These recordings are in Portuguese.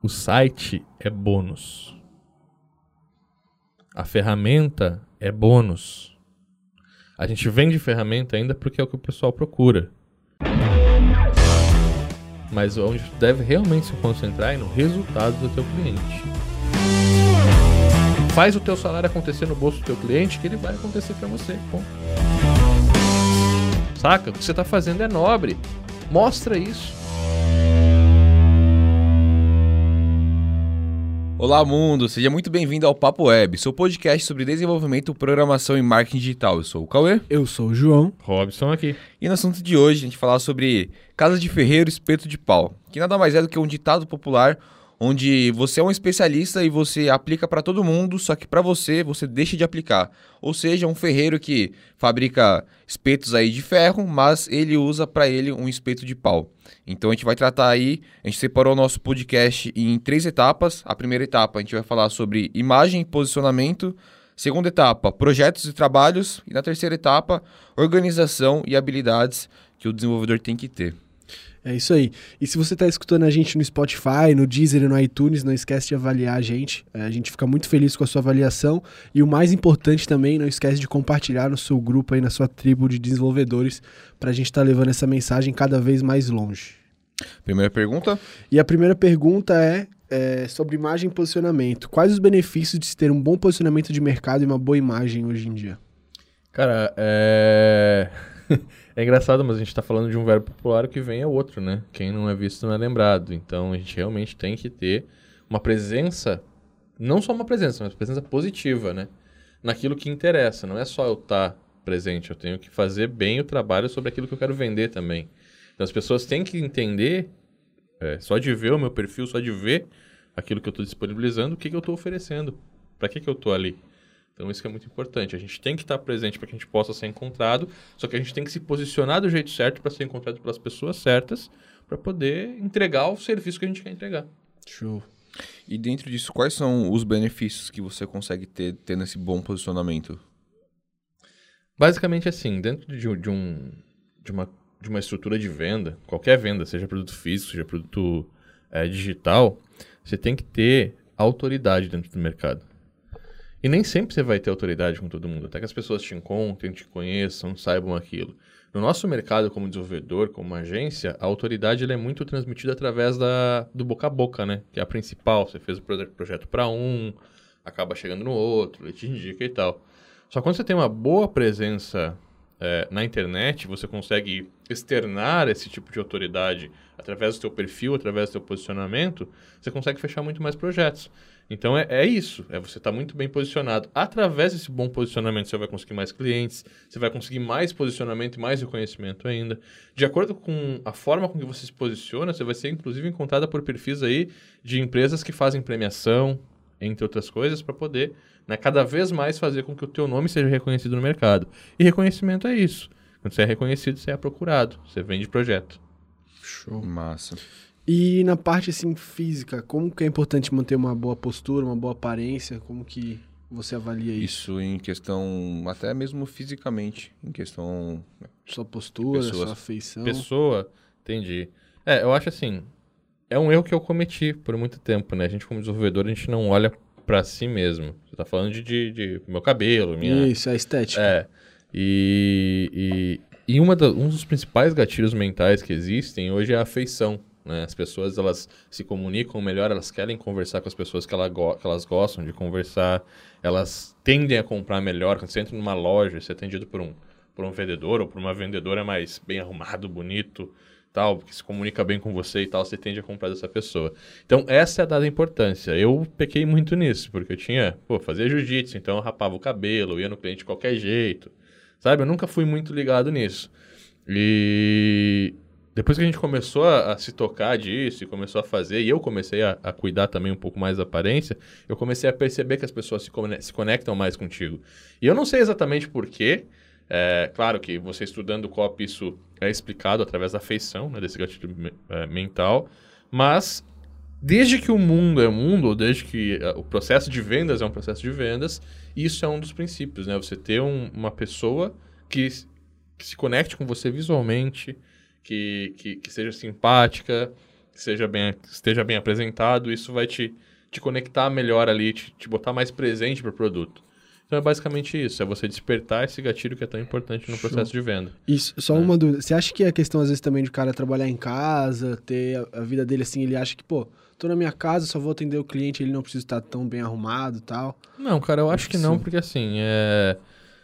O site é bônus. A ferramenta é bônus. A gente vende ferramenta ainda porque é o que o pessoal procura. Mas onde deve realmente se concentrar é no resultado do teu cliente. Faz o teu salário acontecer no bolso do teu cliente que ele vai acontecer para você. Ponto. Saca? O que você está fazendo é nobre. Mostra isso. Olá, mundo! Seja muito bem-vindo ao Papo Web, seu podcast sobre desenvolvimento, programação e marketing digital. Eu sou o Cauê. Eu sou o João. Robson aqui. E no assunto de hoje, a gente falar sobre Casa de Ferreiro, Espeto de Pau, que nada mais é do que um ditado popular onde você é um especialista e você aplica para todo mundo, só que para você, você deixa de aplicar. Ou seja, um ferreiro que fabrica espetos aí de ferro, mas ele usa para ele um espeto de pau. Então a gente vai tratar aí, a gente separou o nosso podcast em três etapas. A primeira etapa a gente vai falar sobre imagem e posicionamento. Segunda etapa, projetos e trabalhos. E na terceira etapa, organização e habilidades que o desenvolvedor tem que ter. É isso aí. E se você está escutando a gente no Spotify, no Deezer e no iTunes, não esquece de avaliar a gente. É, a gente fica muito feliz com a sua avaliação. E o mais importante também, não esquece de compartilhar no seu grupo aí, na sua tribo de desenvolvedores, para a gente estar tá levando essa mensagem cada vez mais longe. Primeira pergunta? E a primeira pergunta é, é sobre imagem e posicionamento. Quais os benefícios de se ter um bom posicionamento de mercado e uma boa imagem hoje em dia? Cara, é. É engraçado, mas a gente está falando de um verbo popular que vem é outro, né? Quem não é visto não é lembrado. Então a gente realmente tem que ter uma presença, não só uma presença, mas uma presença positiva, né? Naquilo que interessa. Não é só eu estar tá presente, eu tenho que fazer bem o trabalho sobre aquilo que eu quero vender também. Então as pessoas têm que entender, é, só de ver o meu perfil, só de ver aquilo que eu estou disponibilizando, o que, que eu estou oferecendo, para que, que eu estou ali. Então isso é muito importante. A gente tem que estar presente para que a gente possa ser encontrado, só que a gente tem que se posicionar do jeito certo para ser encontrado pelas pessoas certas, para poder entregar o serviço que a gente quer entregar. Show. E dentro disso, quais são os benefícios que você consegue ter tendo esse bom posicionamento? Basicamente assim, dentro de, de, um, de, uma, de uma estrutura de venda, qualquer venda, seja produto físico, seja produto é, digital, você tem que ter autoridade dentro do mercado. E nem sempre você vai ter autoridade com todo mundo, até que as pessoas te encontrem, te conheçam, saibam aquilo. No nosso mercado, como desenvolvedor, como agência, a autoridade é muito transmitida através da, do boca a boca, né? Que é a principal. Você fez o projeto para um, acaba chegando no outro, ele te indica e tal. Só quando você tem uma boa presença é, na internet, você consegue externar esse tipo de autoridade através do seu perfil, através do seu posicionamento, você consegue fechar muito mais projetos. Então é, é isso, é você estar tá muito bem posicionado. Através desse bom posicionamento, você vai conseguir mais clientes, você vai conseguir mais posicionamento e mais reconhecimento ainda. De acordo com a forma com que você se posiciona, você vai ser inclusive encontrada por perfis aí de empresas que fazem premiação, entre outras coisas, para poder né, cada vez mais fazer com que o teu nome seja reconhecido no mercado. E reconhecimento é isso. Quando você é reconhecido, você é procurado, você vende projeto. Show. Massa. E na parte assim física, como que é importante manter uma boa postura, uma boa aparência? Como que você avalia isso? Isso em questão até mesmo fisicamente, em questão sua postura, pessoas. sua feição. Pessoa, entendi. É, eu acho assim, é um erro que eu cometi por muito tempo, né? A gente como desenvolvedor, a gente não olha para si mesmo. Você tá falando de, de, de, meu cabelo, minha Isso, a estética. É. E, e, e uma da, um dos principais gatilhos mentais que existem hoje é a afeição. Né? As pessoas elas se comunicam melhor, elas querem conversar com as pessoas que, ela que elas gostam de conversar, elas tendem a comprar melhor. Quando você entra numa loja, você é atendido por um, por um vendedor ou por uma vendedora mais bem arrumado, bonito, tal, que se comunica bem com você e tal, você tende a comprar dessa pessoa. Então, essa é a dada importância. Eu pequei muito nisso, porque eu tinha, pô, fazia jiu-jitsu, então eu rapava o cabelo, ia no cliente de qualquer jeito, sabe? Eu nunca fui muito ligado nisso. E depois que a gente começou a, a, se tocar disso e começou a fazer, e eu comecei a, a, cuidar também um pouco mais da aparência, eu comecei a perceber que as pessoas se, se conectam mais contigo. E eu não sei exatamente porquê, é, claro que você estudando o COP isso é explicado através da feição, né, desse gatilho é, mental, mas desde que o mundo é mundo, ou desde que é, o processo de vendas é um processo de vendas, isso é um dos princípios, né? Você ter um, uma pessoa que, que se conecte com você visualmente, que, que, que seja simpática, que seja bem, esteja bem apresentado, isso vai te, te conectar melhor ali, te, te botar mais presente para o produto. Então é basicamente isso, é você despertar esse gatilho que é tão importante no Show. processo de venda. Isso, só É. uma dúvida. Você acha que é questão, às vezes, também de o cara trabalhar em casa, ter a, a vida dele assim, ele acha que, pô, tô na minha casa, só vou atender o cliente, ele não precisa estar tão bem arrumado e tal. Não, cara, eu acho que não, porque assim, é...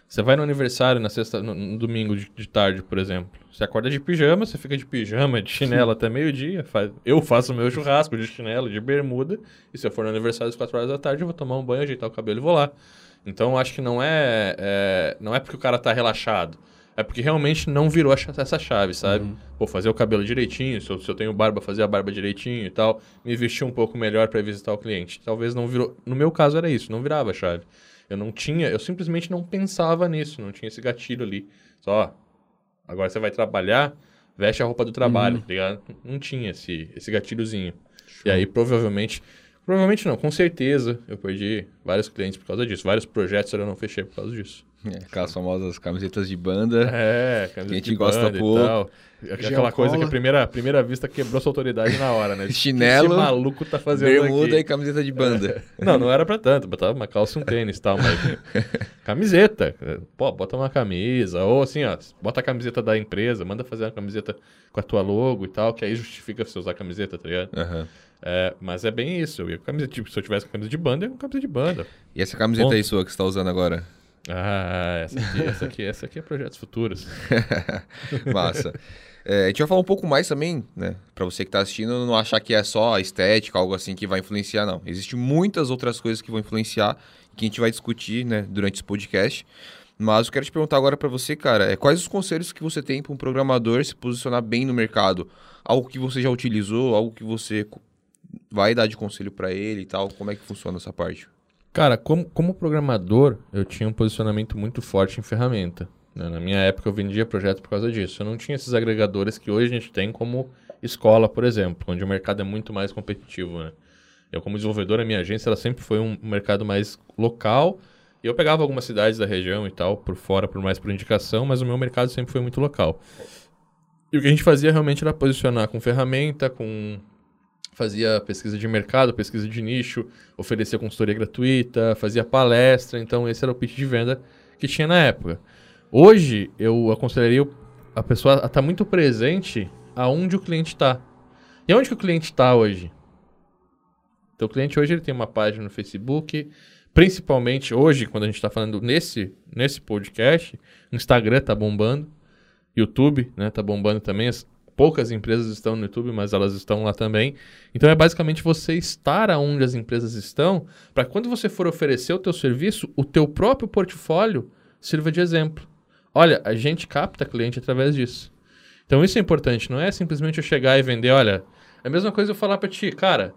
você vai no aniversário na sexta, no, no domingo de, de tarde, por exemplo. Você acorda de pijama, você fica de pijama, de chinelo até meio-dia. Eu faço o meu churrasco de chinelo, de bermuda. E se eu for no aniversário às 4 horas da tarde, eu vou tomar um banho, ajeitar o cabelo e vou lá. Então eu acho que não é, é- não é porque o cara tá relaxado. É porque realmente não virou essa chave, sabe? Pô, fazer o cabelo direitinho, se eu, se eu tenho barba, fazer a barba direitinho e tal. Me vestir um pouco melhor para visitar o cliente. Talvez não virou. No meu caso era isso, não virava a chave. Eu não tinha, eu simplesmente não pensava nisso, não tinha esse gatilho ali. Só, agora você vai trabalhar, veste a roupa do trabalho, tá ligado? Não tinha esse, esse gatilhozinho. E aí, provavelmente, provavelmente não, com certeza, eu perdi vários clientes por causa disso. Vários projetos eu não fechei por causa disso. É, aquelas famosas camisetas de banda. É, camiseta Que a gente de gosta banda e pouco. tal. Aquela coisa que a primeira, a primeira vista quebrou sua autoridade na hora, né? O que Chinelo, Esse maluco tá fazendo Bermuda aqui? e camiseta de banda. Não, não era pra tanto. Botava uma calça e um tênis e tal, mas... camiseta. Pô, bota uma camisa. Ou assim, ó, bota a camiseta da empresa, manda fazer uma camiseta com a tua logo e tal, que aí justifica você usar a camiseta, tá ligado? Aham. É, mas é bem isso. Eu ia com camiseta, tipo, se eu tivesse com camisa de banda, eu ia com camisa de banda. E essa camiseta Ponto. aí sua que você tá usando agora? Ah, essa aqui, essa aqui, essa aqui é projetos futuros. Massa. É, a gente vai falar um pouco mais também, né? Pra você que tá assistindo, não achar que é só a estética, algo assim que vai influenciar, não. Existem muitas outras coisas que vão influenciar, que a gente vai discutir, né, durante esse podcast. Mas eu quero te perguntar agora pra você, cara, é, quais os conselhos que você tem pra um programador se posicionar bem no mercado? Algo que você já utilizou, algo que você vai dar de conselho pra ele e tal? Como é que funciona essa parte? Cara, como, como programador, eu tinha um posicionamento muito forte em ferramenta. né? Na minha época, eu vendia projeto por causa disso. Eu não tinha esses agregadores que hoje a gente tem como escola, por exemplo, onde o mercado é muito mais competitivo. Né? Eu, como desenvolvedor, a minha agência ela sempre foi um mercado mais local. E eu pegava algumas cidades da região e tal, por fora, por mais por indicação, mas o meu mercado sempre foi muito local. E o que a gente fazia realmente era posicionar com ferramenta, com fazia pesquisa de mercado, pesquisa de nicho, oferecia consultoria gratuita, fazia palestra, então esse era o pitch de venda que tinha na época. Hoje, eu aconselharia a pessoa a estar muito presente aonde o cliente está. E aonde que o cliente está hoje? Então, o cliente hoje ele tem uma página no Facebook, principalmente hoje, quando a gente está falando nesse, nesse podcast, o Instagram está bombando, YouTube né, tá bombando também, as, poucas empresas estão no YouTube, mas elas estão lá também. Então é basicamente você estar aonde as empresas estão, para quando você for oferecer o teu serviço, o teu próprio portfólio sirva de exemplo. Olha, a gente capta cliente através disso. Então isso é importante, não é simplesmente eu chegar e vender, olha, é a mesma coisa eu falar para ti, cara,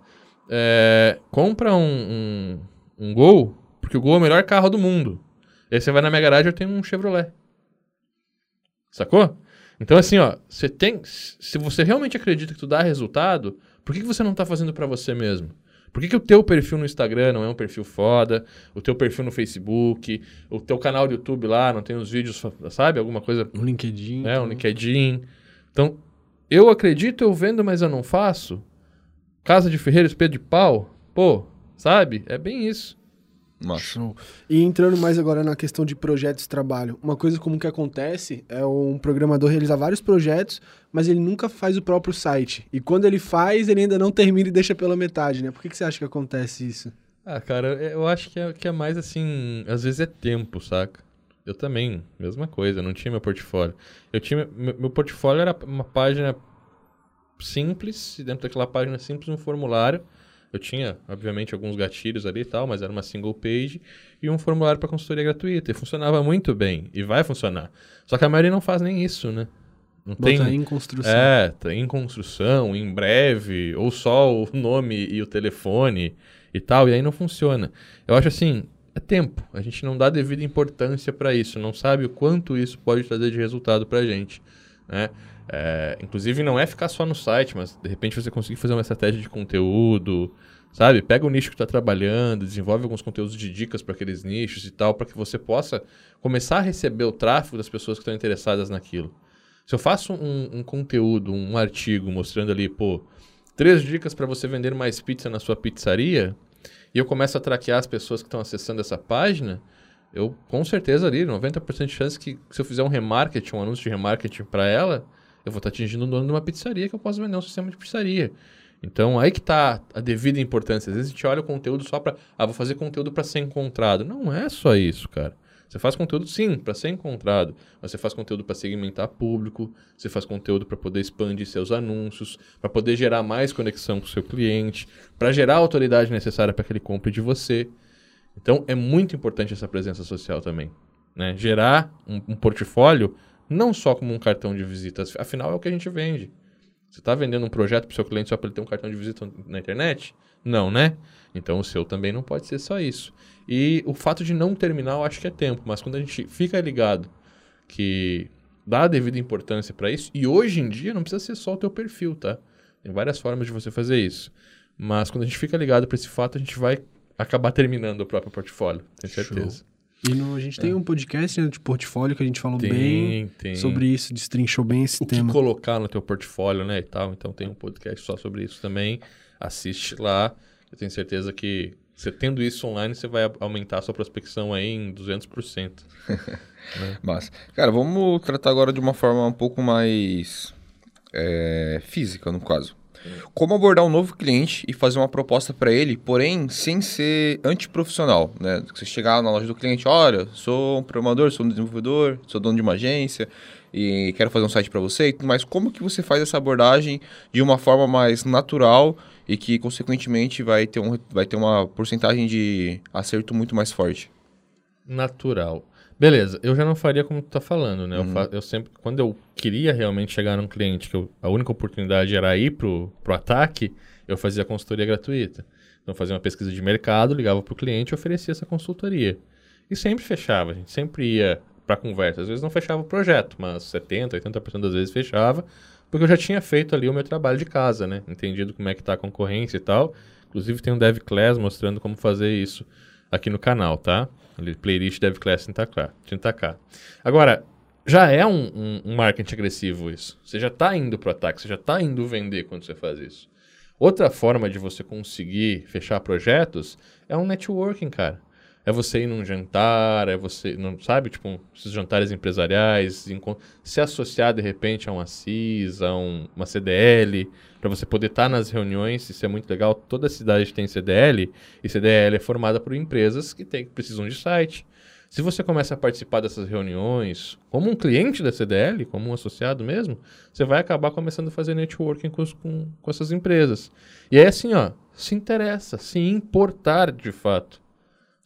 é, compra um, um, um Gol, porque o Gol é o melhor carro do mundo. E aí você vai na minha garagem, eu tenho um Chevrolet. Sacou? Então, assim, ó, você tem. Se você realmente acredita que tu dá resultado, por que, que você não tá fazendo pra você mesmo? Por que, que o teu perfil no Instagram não é um perfil foda? O teu perfil no Facebook, o teu canal do YouTube lá não tem os vídeos, sabe? Alguma coisa, Um LinkedIn. né? Um então. LinkedIn. Então, eu acredito, eu vendo, mas eu não faço. Casa de Ferreiro, espelho de pau. Pô, sabe? É bem isso. Massa. Show. E entrando mais agora na questão de projetos de trabalho, uma coisa comum que acontece é um programador realizar vários projetos, mas ele nunca faz o próprio site. E quando ele faz, ele ainda não termina e deixa pela metade, né? Por que, que você acha que acontece isso? Ah, cara, eu acho que é, que é mais assim, às vezes é tempo, saca? Eu também, mesma coisa, não tinha meu portfólio. Eu tinha, meu, meu portfólio era uma página simples, e dentro daquela página simples um formulário. Eu tinha, obviamente, alguns gatilhos ali e tal, mas era uma single page e um formulário para consultoria gratuita. E funcionava muito bem, e vai funcionar. Só que a maioria não faz nem isso, né? Não Bota tem, em construção. é, tá em construção, em breve, ou só o nome e o telefone e tal, e aí não funciona. Eu acho assim, é tempo. A gente não dá devida importância para isso, não sabe o quanto isso pode trazer de resultado pra gente, né? É, inclusive não é ficar só no site, mas de repente você conseguir fazer uma estratégia de conteúdo, sabe? Pega o nicho que está trabalhando, desenvolve alguns conteúdos de dicas para aqueles nichos e tal, para que você possa começar a receber o tráfego das pessoas que estão interessadas naquilo. Se eu faço um, um conteúdo, um artigo mostrando ali, pô, três dicas para você vender mais pizza na sua pizzaria, e eu começo a traquear as pessoas que estão acessando essa página, eu com certeza ali, 90% de chance que se eu fizer um remarketing, um anúncio de remarketing para ela, eu vou estar atingindo o dono de uma pizzaria que eu posso vender um sistema de pizzaria. Então, aí que está a devida importância. Às vezes a gente olha o conteúdo só para, ah, vou fazer conteúdo para ser encontrado. Não é só isso, cara. Você faz conteúdo sim para ser encontrado, mas você faz conteúdo para segmentar público, você faz conteúdo para poder expandir seus anúncios, para poder gerar mais conexão com o seu cliente, para gerar a autoridade necessária para que ele compre de você. Então é muito importante essa presença social também. Né? Gerar um, um portfólio não só como um cartão de visitas, afinal é o que a gente vende. Você está vendendo um projeto para o seu cliente só para ele ter um cartão de visita na internet? Não, né? Então o seu também não pode ser só isso. E o fato de não terminar, eu acho que é tempo, mas quando a gente fica ligado que dá a devida importância para isso, e hoje em dia não precisa ser só o teu perfil, tá? Tem várias formas de você fazer isso. Mas quando a gente fica ligado para esse fato, a gente vai acabar terminando o próprio portfólio, tenho certeza. Show. E no, a gente é. tem um podcast né, de portfólio que a gente falou tem, bem tem. sobre isso, destrinchou bem esse o tema. O que colocar no teu portfólio, né, e tal. Então tem um podcast só sobre isso também. Assiste lá. Eu tenho certeza que você tendo isso online, você vai aumentar a sua prospecção aí em 200%. né? Mas, cara, vamos tratar agora de uma forma um pouco mais é, física, no caso. Como abordar um novo cliente e fazer uma proposta para ele, porém sem ser antiprofissional, né? Você chegar na loja do cliente, olha, sou um programador, sou um desenvolvedor, sou dono de uma agência e quero fazer um site para você, mas como que você faz essa abordagem de uma forma mais natural e que consequentemente vai ter, um, vai ter uma porcentagem de acerto muito mais forte? Natural. Beleza, eu já não faria como tu tá falando, né? Uhum. Eu, fa eu, sempre, quando eu queria realmente chegar num cliente, que eu, a única oportunidade era ir pro, pro ataque, eu fazia consultoria gratuita. Então, fazia uma pesquisa de mercado, ligava pro cliente e oferecia essa consultoria. E sempre fechava, a gente sempre ia para conversa. Às vezes não fechava o projeto, mas 70%, 80% das vezes fechava, porque eu já tinha feito ali o meu trabalho de casa, né? Entendido como é que tá a concorrência e tal. Inclusive tem um Dev Class mostrando como fazer isso aqui no canal, tá? Playlist Dev Class 30K. 30K. Agora, já é um, um, um marketing agressivo isso. Você já está indo para o ataque, você já está indo vender quando você faz isso. Outra forma de você conseguir fechar projetos é um networking, cara. É você ir num jantar, é você, não sabe, tipo, esses jantares empresariais, se associar de repente a uma CIS, a um, uma CDL, para você poder estar tá nas reuniões, isso é muito legal. Toda cidade tem CDL, e CDL é formada por empresas que, tem, precisam de site. Se você começa a participar dessas reuniões como um cliente da CDL, como um associado mesmo, você vai acabar começando a fazer networking com, com, com essas empresas. E é assim, ó, se interessa, se importar de fato.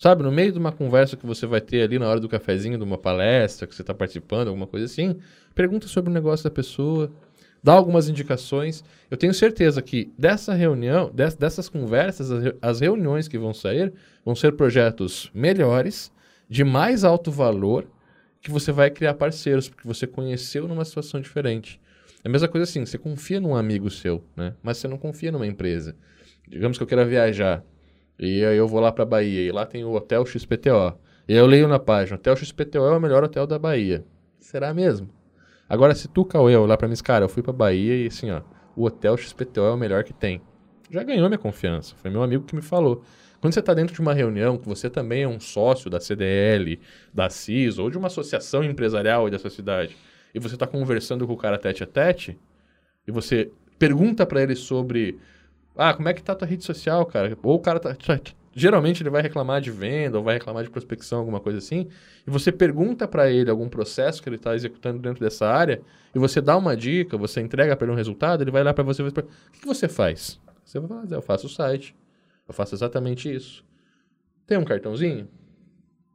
Sabe, no meio de uma conversa que você vai ter ali na hora do cafezinho, de uma palestra que você está participando, alguma coisa assim, pergunta sobre o negócio da pessoa, dá algumas indicações. Eu tenho certeza que dessa reunião, dessas conversas, as reuniões que vão sair, vão ser projetos melhores, de mais alto valor, que você vai criar parceiros, porque você conheceu numa situação diferente. É a mesma coisa assim, você confia num amigo seu, né? Mas você não confia numa empresa. Digamos que eu queira viajar e aí eu vou lá para Bahia e lá tem o Hotel XPTO. E eu leio na página, Hotel XPTO é o melhor hotel da Bahia. Será mesmo? Agora, se tu, Cauê, lá pra mim, cara, eu fui pra Bahia e assim, ó, o Hotel XPTO é o melhor que tem. Já ganhou minha confiança. Foi meu amigo que me falou. Quando você está dentro de uma reunião, que você também é um sócio da CDL, da CIS ou de uma associação empresarial dessa cidade, e você está conversando com o cara tete a tete, e você pergunta para ele sobre ah, como é que tá a tua rede social, cara? Ou o cara tá, tá. Geralmente ele vai reclamar de venda ou vai reclamar de prospecção, alguma coisa assim. E você pergunta para ele algum processo que ele está executando dentro dessa área e você dá uma dica, você entrega para ele um resultado, ele vai lá para você e vai o que, você faz? Você vai fazer, eu faço o site. Eu faço exatamente isso. Tem um cartãozinho?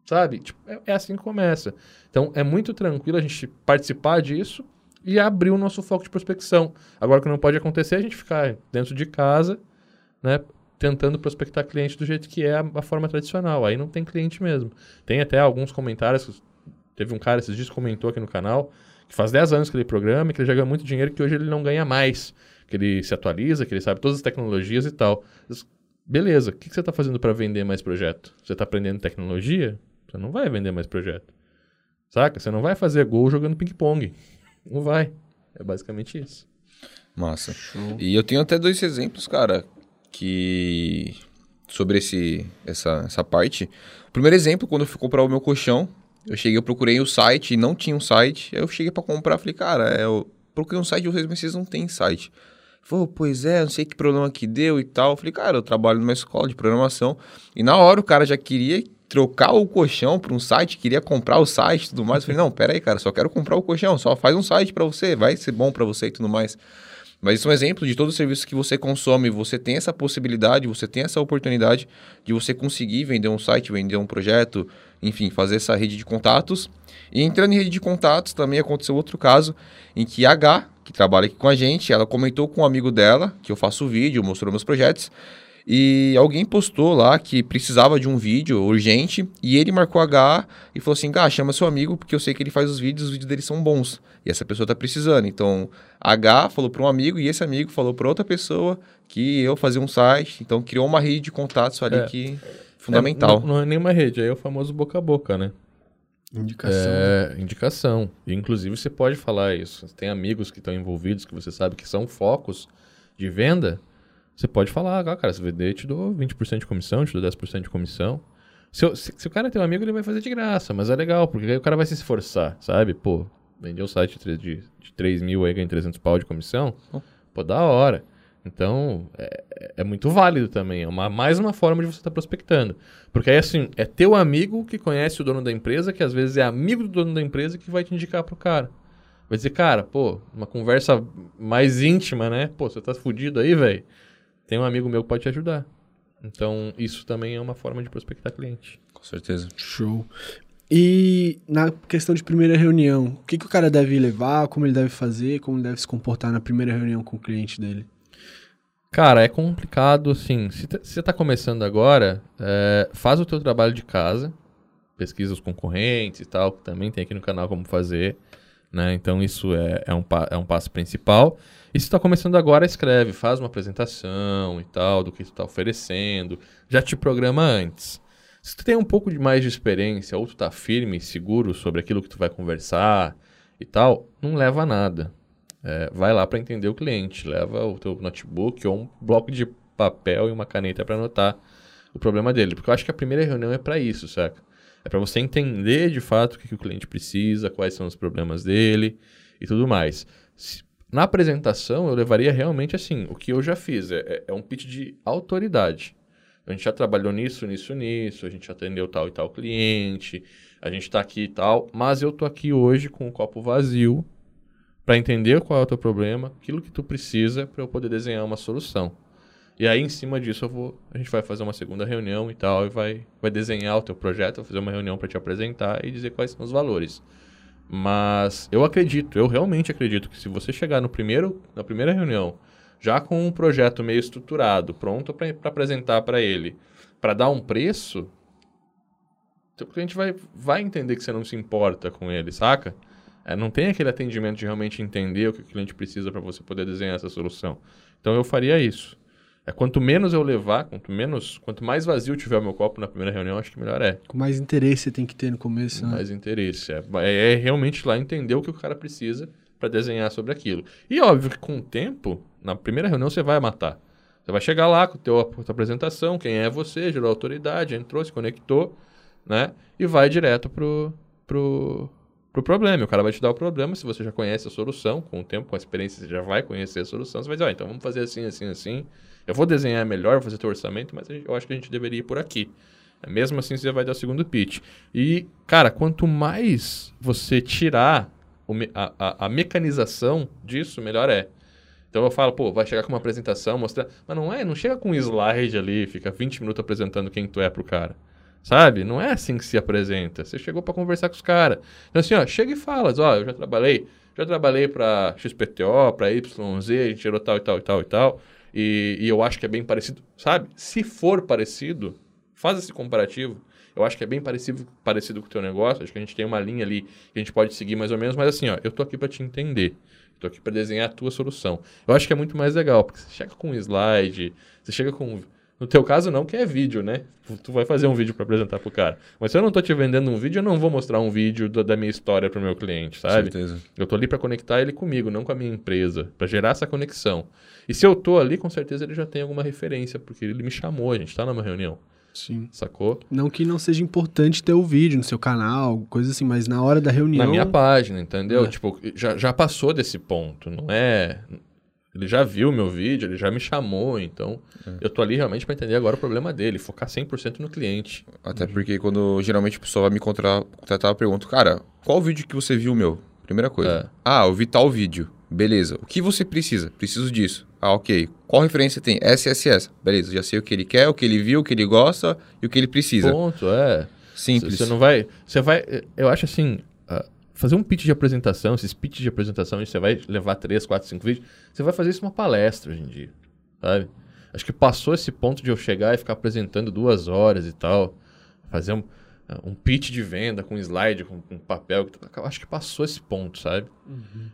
Sabe? Tipo, é, é assim que começa. Então é muito tranquilo a gente participar disso e abrir o nosso foco de prospecção. Agora, o que não pode acontecer é a gente ficar dentro de casa, né, tentando prospectar cliente do jeito que é a, a, forma tradicional. Aí não tem cliente mesmo. Tem até alguns comentários. Teve um cara esses dias comentou aqui no canal que faz 10 anos que ele programa, que ele já ganha muito dinheiro, que hoje ele não ganha mais. Que ele se atualiza, que ele sabe todas as tecnologias e tal. Beleza, o que, que você está fazendo para vender mais projeto? Você está aprendendo tecnologia? Você não vai vender mais projeto. Saca? Você não vai fazer gol jogando ping-pong. Não vai. É basicamente isso. Massa. E eu tenho até dois exemplos, cara, que sobre esse essa, essa parte. O primeiro exemplo, quando eu fui comprar o meu colchão, eu cheguei, eu procurei o site e não tinha um site. Aí eu cheguei para comprar, falei, cara, eu procurei um site de vocês, mas vocês não têm site. Falei, pois é, não sei que problema que deu e tal. Eu falei, cara, eu trabalho numa escola de programação. E na hora o cara já queria trocar o colchão para um site, queria comprar o site e tudo mais. Eu falei, não, pera aí, cara, só quero comprar o colchão, só faz um site para você, vai ser bom para você e tudo mais. Mas isso é um exemplo de todo o serviço que você consome. Você tem essa possibilidade, você tem essa oportunidade de você conseguir vender um site, vender um projeto, enfim, fazer essa rede de contatos. E entrando em rede de contatos, também aconteceu outro caso em que a H, que trabalha aqui com a gente, ela comentou com um amigo dela, que eu faço vídeo, mostrou meus projetos, e alguém postou lá que precisava de um vídeo urgente e ele marcou H e falou assim: Gá, chama seu amigo porque eu sei que ele faz os vídeos, os vídeos dele são bons. E essa pessoa tá precisando. Então, H falou para um amigo e esse amigo falou para outra pessoa que eu fazia um site. Então, criou uma rede de contatos ali é. que fundamental. É, não, não, é nenhuma rede, aí é o famoso boca a boca, né? Indicação. É, indicação. E, inclusive, você pode falar isso. Tem amigos que estão envolvidos que você sabe que são focos de venda você pode falar, ah, cara, se vender, te dou 20% de comissão, te dou 10% de comissão. Se, se, se, o cara tem um amigo, ele vai fazer de graça, mas é legal, porque aí o cara vai se esforçar, sabe? Pô, vender um site de, de, de 3 mil aí, ganha 300 pau de comissão, pô, da hora. Então, é, é, muito válido também. É uma, mais uma forma de você estar tá prospectando. Porque aí, assim, é teu amigo que conhece o dono da empresa, que às vezes é amigo do dono da empresa, que vai te indicar pro cara. Vai dizer, cara, pô, uma conversa mais íntima, né? Pô, você tá fudido aí, velho tem um amigo meu que pode te ajudar. Então, isso também é uma forma de prospectar cliente. Com certeza. Show. E na questão de primeira reunião, o que, que o cara deve levar, como ele deve fazer, como ele deve se comportar na primeira reunião com o cliente dele? Cara, é complicado, assim, se você está começando agora, é, faz o teu trabalho de casa, pesquisa os concorrentes e tal, que também tem aqui no canal como fazer, né? Então isso é, é, um, é um passo principal. E se está começando agora, escreve, faz uma apresentação e tal, do que tu está oferecendo, já te programa antes. Se tu tem um pouco de mais de experiência, ou tu tá firme e seguro sobre aquilo que tu vai conversar e tal, não leva a nada. É, vai lá para entender o cliente, leva o teu notebook ou um bloco de papel e uma caneta para anotar o problema dele. Porque eu acho que a primeira reunião é para isso, saca? É para você entender de fato o que, que, o cliente precisa, quais são os problemas dele e tudo mais. Se, na apresentação, eu levaria realmente assim, o que eu já fiz, é, é, é um pitch de autoridade. A gente já trabalhou nisso, nisso, nisso, a gente atendeu tal e tal cliente, a gente está aqui e tal, mas eu tô aqui hoje com o copo vazio para entender qual é o teu problema, aquilo que tu precisa para eu poder desenhar uma solução. E aí, em cima disso, vou, a gente vai fazer uma segunda reunião e tal, e vai, vai desenhar o teu projeto, fazer uma reunião para te apresentar e dizer quais são os valores. Mas eu acredito, eu realmente acredito que se você chegar no primeiro, na primeira reunião, já com um projeto meio estruturado, pronto para apresentar para ele, para dar um preço, o cliente vai, vai entender que você não se importa com ele, saca? É, não tem aquele atendimento de realmente entender o que o cliente precisa para você poder desenhar essa solução. Então eu faria isso. É, quanto menos eu levar, quanto menos, quanto mais vazio tiver o meu copo na primeira reunião, acho que melhor é. Com mais interesse tem que ter no começo, Com né? Mais interesse. É, é, é realmente lá entender o que o cara precisa para desenhar sobre aquilo. E óbvio que com o tempo, na primeira reunião você vai matar. Você vai chegar lá com a tua, tua apresentação, quem é você, gerou autoridade, entrou, se conectou, né? E vai direto pro, pro, pro problema. O cara vai te dar o problema, se você já conhece a solução, com o tempo, com a experiência, você já vai conhecer a solução, você vai dizer, ah, então vamos fazer assim, assim, assim eu vou desenhar melhor, vou fazer teu orçamento, mas eu acho que a gente deveria ir por aqui. Mesmo assim, você vai dar o segundo pitch. E, cara, quanto mais você tirar a, a, a, mecanização disso, melhor é. Então eu falo, pô, vai chegar com uma apresentação, mostrar. Mas não é, não chega com um slide ali, fica 20 minutos apresentando quem tu é pro cara. Sabe? Não é assim que se apresenta. Você chegou para conversar com os caras. Então, assim, ó, chega e fala, ó, eu já trabalhei, já trabalhei para XPTO, para YZ, a gente tirou tal e tal e tal e tal. E, e, eu acho que é bem parecido, sabe? Se for parecido, faz esse comparativo. Eu acho que é bem parecido, parecido com o teu negócio. Acho que a gente tem uma linha ali que a gente pode seguir mais ou menos, mas assim, ó, eu tô aqui para te entender. Tô aqui para desenhar a tua solução. Eu acho que é muito mais legal, porque você chega com um slide, você chega com No teu caso, não, que é vídeo, né? Tu- vai fazer um vídeo para apresentar pro cara. Mas se eu não tô te vendendo um vídeo, eu não vou mostrar um vídeo do- da minha história pro meu cliente, sabe? Certeza. Eu tô ali para conectar ele comigo, não com a minha empresa, para gerar essa conexão. E se eu tô ali, com certeza ele já tem alguma referência, porque ele me chamou, a gente tá numa reunião, Sim. sacou? Não que não seja importante ter o vídeo no seu canal, coisa assim, mas na hora da reunião. Na minha página, entendeu? É. Tipo, já, já passou desse ponto, não é. Ele já viu meu vídeo, ele já me chamou, então eu tô ali realmente para entender agora o problema dele, focar 100% no cliente. Até porque quando geralmente o pessoal vai me contratar, contratar, eu pergunto, cara, qual vídeo que você viu meu? Primeira coisa. É. Ah, eu vi tal vídeo. Beleza. O que você precisa? Preciso disso. Ah, ok. Qual referência tem? SSS. Beleza, já sei o que ele quer, o que ele viu, o que ele gosta e o que ele precisa. Ponto, é. Simples. Você não vai. Você vai. Eu acho assim. Fazer um pitch de apresentação, esses pitch de apresentação, você vai levar 3, 4, 5 vídeos. Você vai fazer isso numa palestra hoje em dia. Sabe? Acho que passou esse ponto de eu chegar e ficar apresentando duas horas e tal. Fazer um, um pitch de venda com slide, com, com papel. Eu acho que passou esse ponto, sabe?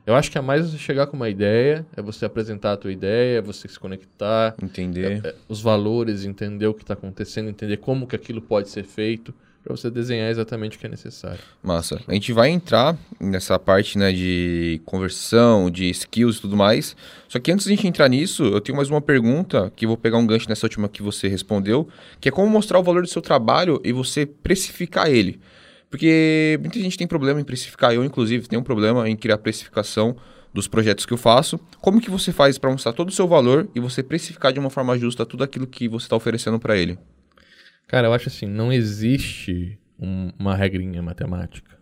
Eu acho que é mais você chegar com uma ideia, é você apresentar a tua ideia, é você se conectar, Entender. é, os valores, entender o que está acontecendo, entender como que aquilo pode ser feito, para você desenhar exatamente o que é necessário. Massa. A gente vai entrar nessa parte, né, de conversão, de skills e tudo mais. Só que antes de a gente entrar nisso, eu tenho mais uma pergunta, que vou pegar um gancho nessa última que você respondeu, que é como mostrar o valor do seu trabalho e você precificar ele. Porque muita gente tem problema em precificar, eu inclusive tenho um problema em criar precificação dos projetos que eu faço. Como que você faz para mostrar todo o seu valor e você precificar de uma forma justa tudo aquilo que você está oferecendo para ele? Cara, eu acho assim, não existe um- uma regrinha matemática.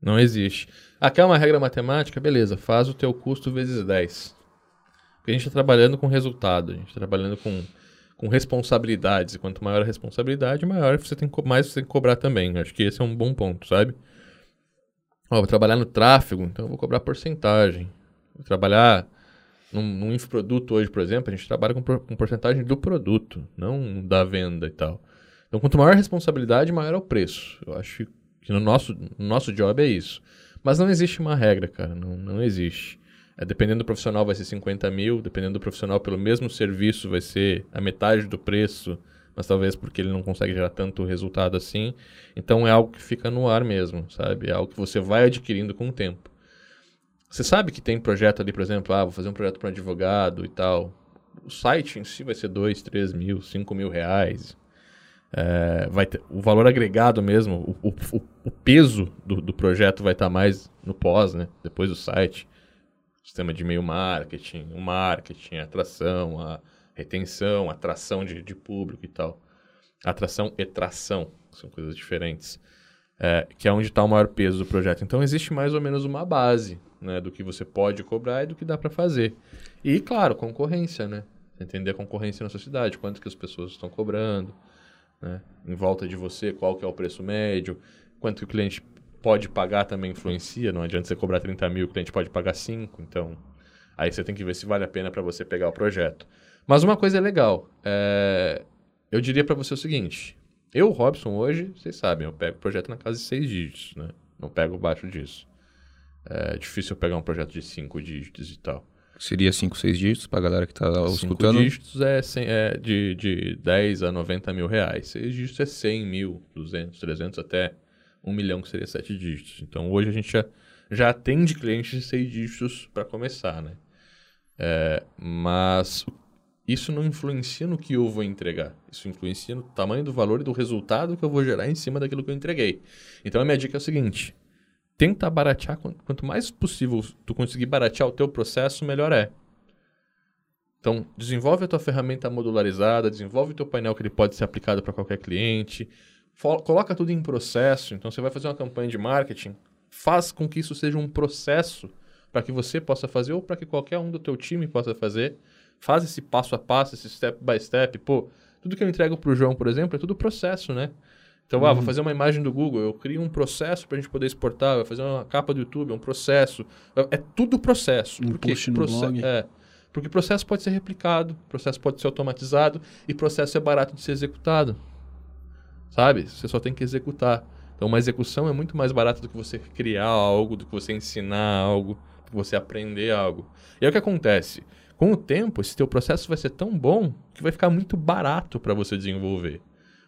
Não existe. Ah, quer uma regra matemática? Beleza, faz o teu custo vezes 10. Porque a gente está trabalhando com resultado, a gente está trabalhando com, com responsabilidades. E quanto maior a responsabilidade, maior você tem, mais você tem que cobrar também. Acho que esse é um bom ponto, sabe? Ó, vou trabalhar no tráfego, então eu vou cobrar porcentagem. Vou trabalhar num, num infoproduto hoje, por exemplo, a gente trabalha com, com porcentagem do produto, não da venda e tal. Então, quanto maior a responsabilidade, maior é o preço. Eu acho que no nosso, no nosso job é isso. Mas não existe uma regra, cara. Não, não existe. É, dependendo do profissional, vai ser 50 mil. Dependendo do profissional, pelo mesmo serviço, vai ser a metade do preço. Mas talvez porque ele não consegue gerar tanto resultado assim. Então, é algo que fica no ar mesmo, sabe? É algo que você vai adquirindo com o tempo. Você sabe que tem projeto ali, por exemplo, ah, vou fazer um projeto para advogado e tal. O site em si vai ser 2, 3 mil, 5 mil reais. É, vai ter, o valor agregado mesmo, o, o, o- peso do, do projeto vai estar mais no pós, né? Depois do site. Sistema de e-mail marketing, o marketing, a atração, a retenção, a atração de, de público e tal. Atração e tração, são coisas diferentes. É, que é onde está o maior peso do projeto. Então existe mais ou menos uma base né, do que você pode cobrar e do que dá para fazer. E, claro, concorrência, né? Entender a concorrência na sociedade, quanto que as pessoas estão cobrando, né? Em volta de você, qual que é o preço médio, quanto que o cliente pode pagar também influencia, não adianta você cobrar 30 mil, o cliente pode pagar 5, então aí você tem que ver se vale a pena para você pegar o projeto. Mas uma coisa é legal, é, eu diria para você o seguinte, eu, Robson, hoje, vocês sabem, eu pego projeto na casa de 6 dígitos, né? Não pego abaixo disso. É difícil eu pegar um projeto de 5 dígitos e tal. Seria 5, 6 dígitos pra galera que tá Cinco escutando. dígitos é, cem- é de, de 10 a 90 mil reais. Seis dígitos é 100 mil, 200, 300 até 1 milhão, que seria 7 dígitos. Então hoje a gente já, já atende clientes de 6 dígitos para começar, né? É, mas isso não influencia no que eu vou entregar. Isso influencia no tamanho do valor e do resultado que eu vou gerar em cima daquilo que eu entreguei. Então a minha dica é o seguinte: tenta baratear quan- quanto mais possível tu conseguir baratear o teu processo, melhor é. Então, desenvolve a tua ferramenta modularizada, desenvolve o teu painel que ele pode ser aplicado para qualquer cliente, coloca tudo em processo. Então, você vai fazer uma campanha de marketing, faz com que isso seja um processo para que você possa fazer ou para que qualquer um do teu time possa fazer. Faz esse passo a passo, esse step by step. Pô, tudo que eu entrego para o João, por exemplo, é tudo processo, né? Então, ah, vou fazer uma imagem do Google, eu crio um processo para a gente poder exportar, vou fazer uma capa do YouTube, é um processo. É, é tudo processo. Um Por quê? post no Proce- blog. É, porque processo pode ser replicado, processo pode ser automatizado e processo é barato de ser executado. Sabe? Você só tem que executar. Então, uma execução é muito mais barata do que você criar algo, do que você ensinar algo, do que você aprender algo. E aí o que acontece? Com o tempo, esse teu processo vai ser tão bom que vai ficar muito barato para você desenvolver.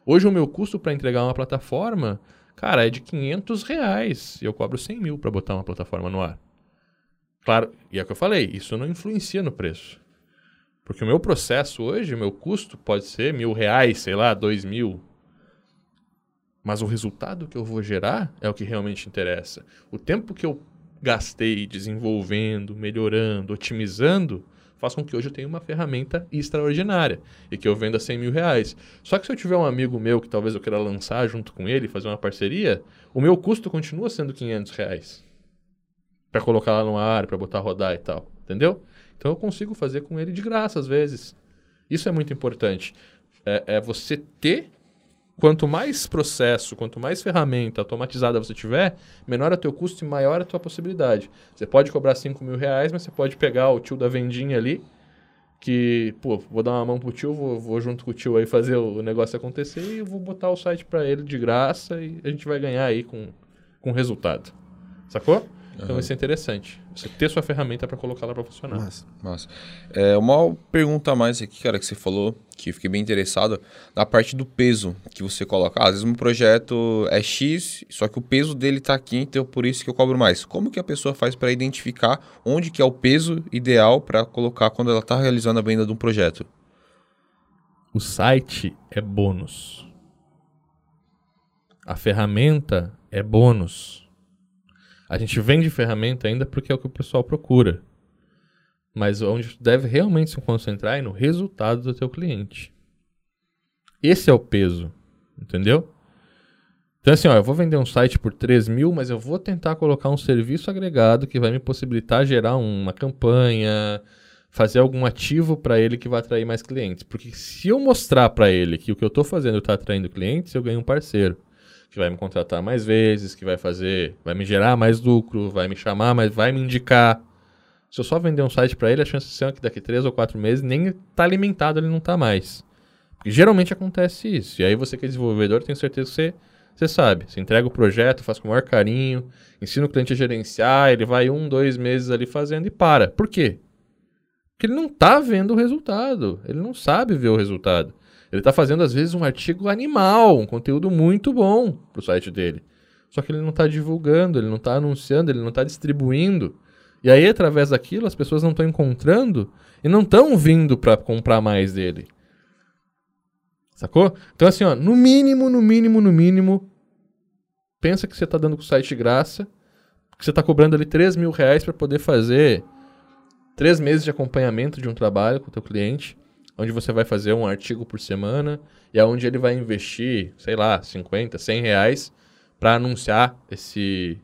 Hoje o meu custo para entregar uma plataforma, cara, é de 500 reais. E eu cobro 100 mil para botar uma plataforma no ar. Claro, e é o que eu falei, isso não influencia no preço. Porque o meu processo hoje, o meu custo pode ser mil reais, sei lá, dois mil. Mas o resultado que eu vou gerar é o que realmente interessa. O tempo que eu gastei desenvolvendo, melhorando, otimizando, faz com que hoje eu tenha uma ferramenta extraordinária e que eu venda 100 mil reais. Só que se eu tiver um amigo meu que talvez eu queira lançar junto com ele, fazer uma parceria, o meu custo continua sendo 500 reais para colocar lá no ar, para botar rodar e tal, entendeu? Então eu consigo fazer com ele de graça às vezes. Isso é muito importante. É, é você ter quanto mais processo, quanto mais ferramenta automatizada você tiver, menor é o teu custo e maior é a tua possibilidade. Você pode cobrar 5 mil reais, mas você pode pegar o tio da vendinha ali, que, pô, vou dar uma mão pro tio, vou, vou junto com o tio aí fazer o negócio acontecer e vou botar o site para ele de graça e a gente vai ganhar aí com, com resultado. Sacou? Então isso é interessante. Você ter sua ferramenta para colocar lá para funcionar. Massa. Massa. É, uma pergunta a mais aqui, cara, que você falou, que eu fiquei bem interessado, na parte do peso que você coloca. Ah, às vezes um projeto é X, só que o peso dele tá aqui, então por isso que eu cobro mais. Como que a pessoa faz para identificar onde que é o peso ideal para colocar quando ela está realizando a venda de um projeto? O site é bônus. A ferramenta é bônus. A gente vende ferramenta ainda porque é o que o pessoal procura. Mas onde deve realmente se concentrar é no resultado do teu cliente. Esse é o peso, entendeu? Então assim, ó, eu vou vender um site por 3 mil, mas eu vou tentar colocar um serviço agregado que vai me possibilitar gerar uma campanha, fazer algum ativo para ele que vai atrair mais clientes. Porque se eu mostrar para ele que o que eu estou fazendo está atraindo clientes, eu ganho um parceiro que vai me contratar mais vezes, que vai fazer, vai me gerar mais lucro, vai me chamar, mas vai me indicar. Se eu só vender um site para ele, a chance ser que daqui três ou quatro meses nem tá alimentado, ele não tá mais. Porque geralmente acontece isso. E aí você que é desenvolvedor, tenho certeza que você, você sabe. Você entrega o projeto, faz com o maior carinho, ensina o cliente a gerenciar, ele vai um, dois meses ali fazendo e para. Por quê? Porque ele não tá vendo o resultado. Ele não sabe ver o resultado. Ele está fazendo, às vezes, um artigo animal, um conteúdo muito bom para o site dele. Só que ele não está divulgando, ele não está anunciando, ele não está distribuindo. E aí, através daquilo, as pessoas não estão encontrando e não estão vindo para comprar mais dele. Sacou? Então, assim, ó, no mínimo, no mínimo, no mínimo, pensa que você está dando com o site de graça, que você está cobrando ali 3 mil reais para poder fazer três meses de acompanhamento de um trabalho com o teu cliente onde você vai fazer um artigo por semana e aonde ele vai investir, sei lá, 50, 100 reais para anunciar esse,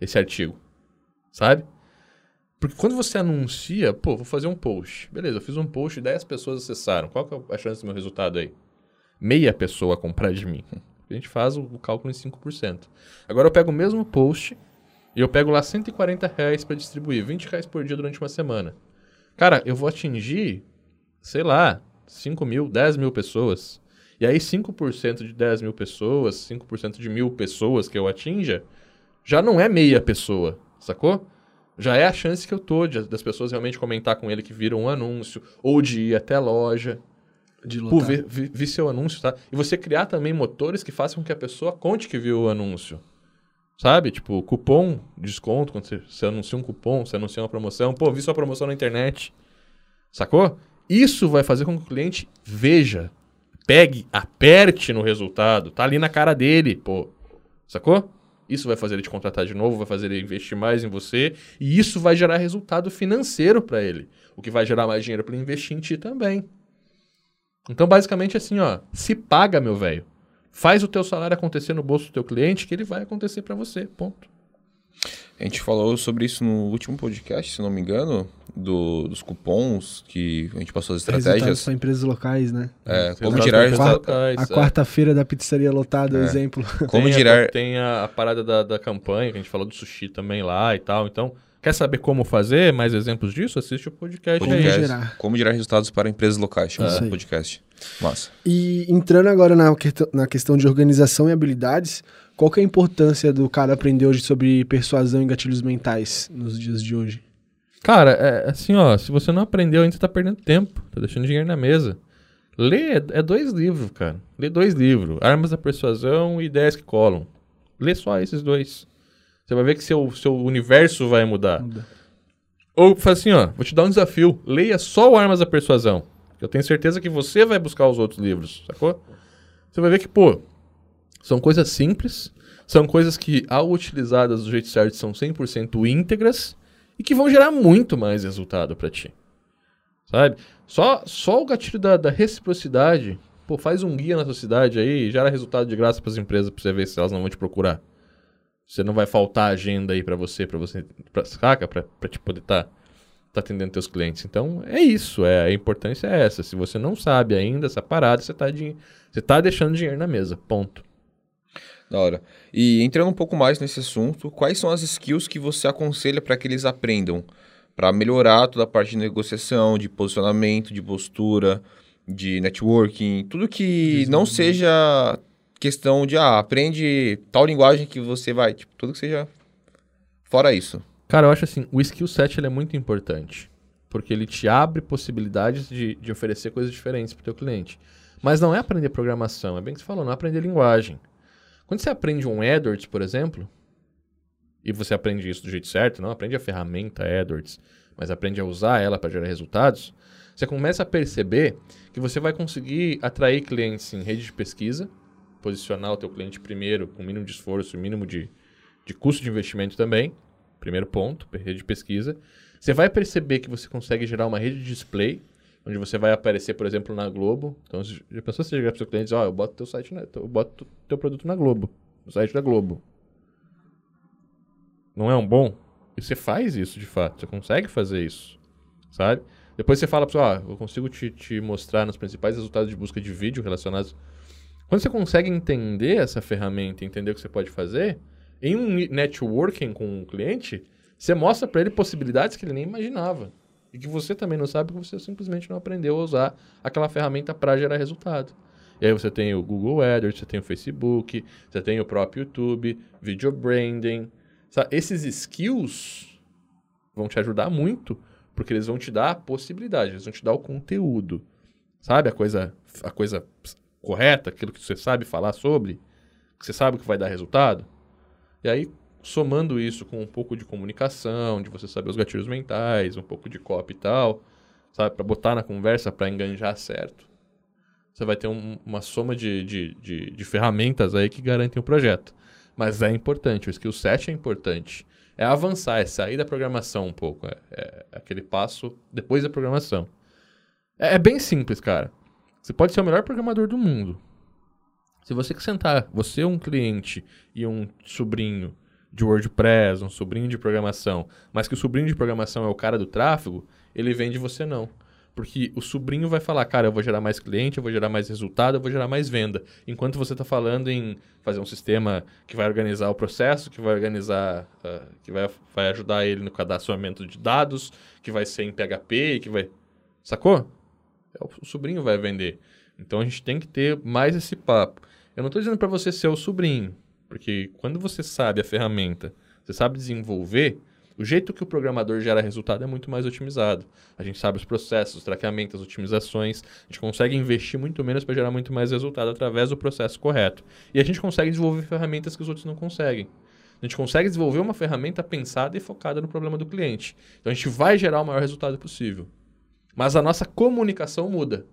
esse artigo, sabe? Porque quando você anuncia, pô, vou fazer um post. Beleza, eu fiz um post e 10 pessoas acessaram. Qual que é a chance do meu resultado aí? Meia pessoa comprar de mim. A gente faz o, cálculo em 5%. Agora eu pego o mesmo post e eu pego lá 140 reais para distribuir, 20 reais por dia durante uma semana. Cara, eu vou atingir sei lá, 5 mil, 10 mil pessoas. E aí 5% de 10 mil pessoas, 5% de mil pessoas que eu atinja, já não é meia pessoa, sacou? Já é a chance que eu tô de, das pessoas realmente comentar com ele que viram um anúncio, ou de ir até a loja. De Pô, vi, vi, vi, seu anúncio, tá? E você criar também motores que façam com que a pessoa conte que viu o anúncio. Sabe? Tipo, cupom, desconto, quando você, você anuncia um cupom, você anuncia uma promoção. Pô, vi sua promoção na internet. Sacou? Isso vai fazer com que o cliente veja, pegue, aperte no resultado. Tá ali na cara dele, pô. Sacou? Isso vai fazer ele te contratar de novo, vai fazer ele investir mais em você e isso vai gerar resultado financeiro para ele, o que vai gerar mais dinheiro para ele investir em ti também. Então, basicamente assim, ó, se paga, meu velho. Faz o teu salário acontecer no bolso do teu cliente que ele vai acontecer para você, ponto. A gente falou sobre isso no último podcast, se não me engano, do, dos cupons que a gente passou as estratégias. Para empresas locais, né? É, como tirar resultados locais. A é. quarta-feira da pizzaria lotada, é. exemplo. Como tem tirar. A, tem a, a parada da, da campanha, que a gente falou do sushi também lá e tal. Então, Quer saber como fazer? Mais exemplos disso? Assiste o podcast, podcast aí. Gerar. Como gerar resultados para empresas locais, chama é. podcast. Massa. E entrando agora na, na questão de organização e habilidades, qual que é a importância do cara aprender hoje sobre persuasão e gatilhos mentais nos dias de hoje? Cara, é assim, ó, se você não aprendeu ainda, você tá perdendo tempo, tá deixando dinheiro na mesa. Lê é, é dois livros, cara. Lê dois livros. Armas da Persuasão e Ideias que Colam. Lê só esses dois. Você vai ver que seu, seu universo vai mudar. Muda. Ou faz assim, ó, vou te dar um desafio. Leia só o Armas da Persuasão. Eu tenho certeza que você vai buscar os outros livros, sacou? Você vai ver que, pô, são coisas simples, são coisas que, ao utilizadas do jeito certo, são 100% íntegras e que vão gerar muito mais resultado pra ti. Sabe? Só, só o gatilho da, da reciprocidade, pô, faz um guia na sua cidade aí gera resultado de graça pras empresas pra você ver se elas não vão te procurar. Você não vai faltar agenda aí pra você, pra você, pra, saca? Pra te poder estar tá atendendo teus clientes. Então, é isso. É, a importância é essa. Se você não sabe ainda essa parada, você tá, de, você tá deixando dinheiro na mesa. Ponto. Da hora. E entrando um pouco mais nesse assunto, quais são as skills que você aconselha para que eles aprendam? Para melhorar toda a parte de negociação, de posicionamento, de postura, de networking, tudo que não seja questão de, ah, aprende tal linguagem que você vai, tipo, tudo que seja fora isso. Cara, eu acho assim, o skill set ele é muito importante. Porque ele te abre possibilidades de, de oferecer coisas diferentes para o teu cliente. Mas não é aprender programação, é bem que você falou, não é aprender linguagem. Quando você aprende um AdWords, por exemplo, e você aprende isso do jeito certo, não aprende a ferramenta AdWords, mas aprende a usar ela para gerar resultados, você começa a perceber que você vai conseguir atrair clientes em rede de pesquisa, posicionar o teu cliente primeiro com mínimo de esforço, mínimo de, de custo de investimento também, primeiro ponto, rede de pesquisa. Você vai perceber que você consegue gerar uma rede de display, onde você vai aparecer, por exemplo, na Globo. Então, já pensou se chegar para o seu cliente e dizer, ó, eu boto teu site, na, eu boto teu produto na Globo, no site da Globo. Não é um bom? E você faz isso, de fato. Você consegue fazer isso, sabe? Depois você fala para ó, eu consigo te, te mostrar nos principais resultados de busca de vídeo relacionados... Quando você consegue entender essa ferramenta, entender o que você pode fazer, em um networking com um cliente, você mostra para ele possibilidades que ele nem imaginava. E que você também não sabe porque você simplesmente não aprendeu a usar aquela ferramenta para gerar resultado. E aí você tem o Google AdWords, você tem o Facebook, você tem o próprio YouTube, video branding. Sabe? Esses skills vão te ajudar muito, porque eles vão te dar a possibilidade, eles vão te dar o conteúdo. Sabe a coisa, a coisa correta, aquilo que você sabe falar sobre, que você sabe que vai dar resultado? E aí, somando isso com um pouco de comunicação, de você saber os gatilhos mentais, um pouco de copy e tal, sabe, para botar na conversa, para enganjar certo, você vai ter um, uma soma de, de, de, de, ferramentas aí que garantem o projeto. Mas é importante, o skill set é importante. É avançar, é sair da programação um pouco. É, é aquele passo depois da programação. É, é bem simples, cara. Você pode ser o melhor programador do mundo. Se você sentar, você um cliente e um sobrinho de WordPress, um sobrinho de programação, mas que o sobrinho de programação é o cara do tráfego, ele vende você não. Porque o sobrinho vai falar, cara, eu vou gerar mais cliente, eu vou gerar mais resultado, eu vou gerar mais venda. Enquanto você está falando em fazer um sistema que vai organizar o processo, que vai organizar, uh, que vai, vai ajudar ele no cadastramento de dados, que vai ser em PHP, que vai. Sacou? É o sobrinho vai vender. Então a gente tem que ter mais esse papo. Eu não estou dizendo para você ser o sobrinho, porque quando você sabe a ferramenta, você sabe desenvolver, o jeito que o programador gera resultado é muito mais otimizado. A gente sabe os processos, os traqueamentos, as otimizações, a gente consegue investir muito menos para gerar muito mais resultado através do processo correto. E a gente consegue desenvolver ferramentas que os outros não conseguem. A gente consegue desenvolver uma ferramenta pensada e focada no problema do cliente. Então a gente vai gerar o maior resultado possível. Mas a nossa comunicação muda.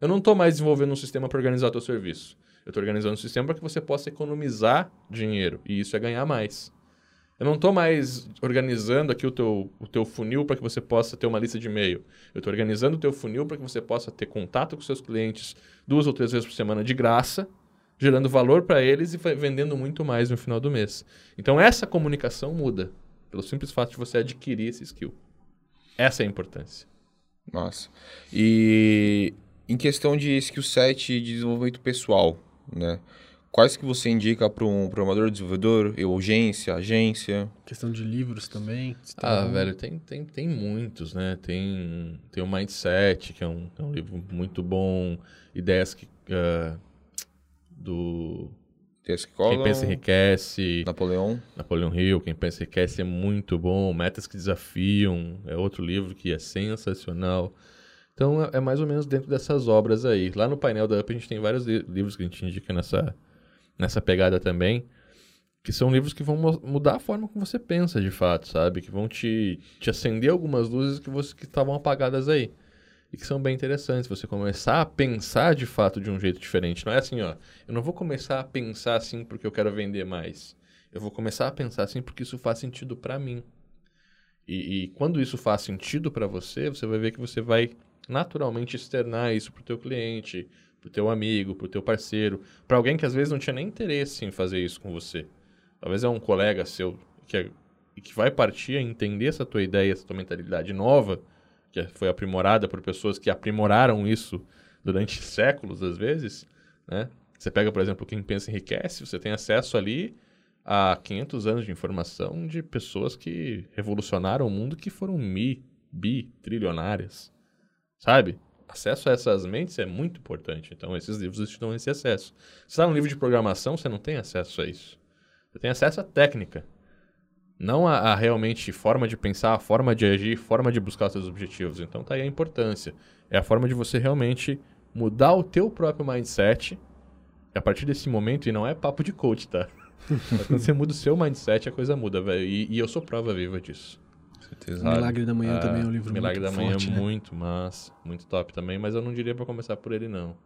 Eu não estou mais desenvolvendo um sistema para organizar o teu serviço. Eu estou organizando um sistema para que você possa economizar dinheiro. E isso é ganhar mais. Eu não estou mais organizando aqui o teu, o teu funil para que você possa ter uma lista de e-mail. Eu estou organizando o teu funil para que você possa ter contato com seus clientes duas ou três vezes por semana de graça, gerando valor para eles e vendendo muito mais no final do mês. Então essa comunicação muda pelo simples fato de você adquirir esse skill. Essa é a importância. Nossa. E em questão de skill set de desenvolvimento pessoal, né? Quais que você indica para um programador, desenvolvedor, urgência, agência? Questão de livros também. Ah, velho, tem, tem, tem muitos, né? Tem, tem o Mindset, que é um, é um livro muito bom. Ideias que, uh, do T.S. Collin, Quem pensa enriquece. Napoleão. Napoleão Hill, Quem Pensa Enriquece é muito bom. Metas que Desafiam é outro livro que é sensacional. Então é é mais ou menos dentro dessas obras aí. Lá no painel da UP a gente tem vários li- livros que a gente indica nessa, nessa pegada também. Que são livros que vão mudar a forma como você pensa de fato, sabe? Que vão te, te acender algumas luzes que você que estavam apagadas aí. E que são bem interessantes. Você começar a pensar de fato de um jeito diferente. Não é assim, ó. Eu não vou começar a pensar assim porque eu quero vender mais. Eu vou começar a pensar assim porque isso faz sentido pra mim. E, e quando isso faz sentido pra você, você vai ver que você vai naturalmente externar isso pro teu cliente, pro teu amigo, pro teu parceiro, pra alguém que às vezes não tinha nem interesse em fazer isso com você. Talvez é um colega seu que, é- que vai partir a entender essa tua ideia, essa tua mentalidade nova, que foi aprimorada por pessoas que aprimoraram isso durante séculos, às vezes, né? Você pega, por exemplo, quem pensa enriquece, você tem acesso ali a 500 anos de informação de pessoas que revolucionaram o mundo que foram mi, bi, trilionárias, sabe? Acesso a essas mentes é muito importante. Então, esses livros te dão esse acesso. Se está num livro de programação, você não tem acesso a isso. Você tem acesso à técnica. Não a, a realmente forma de pensar, forma de agir, forma de buscar seus objetivos. Então tá aí a importância. É a forma de você realmente mudar o teu próprio mindset. E a partir desse momento, e não é papo de coach, tá? Mas quando você muda o seu mindset, a coisa muda, velho. E, e eu sou prova viva disso. Certeza. Milagre da Manhã Ah, também é um livro Milagre muito da Manhã forte, é né? muito massa, muito top também, mas eu não diria pra começar por ele, não.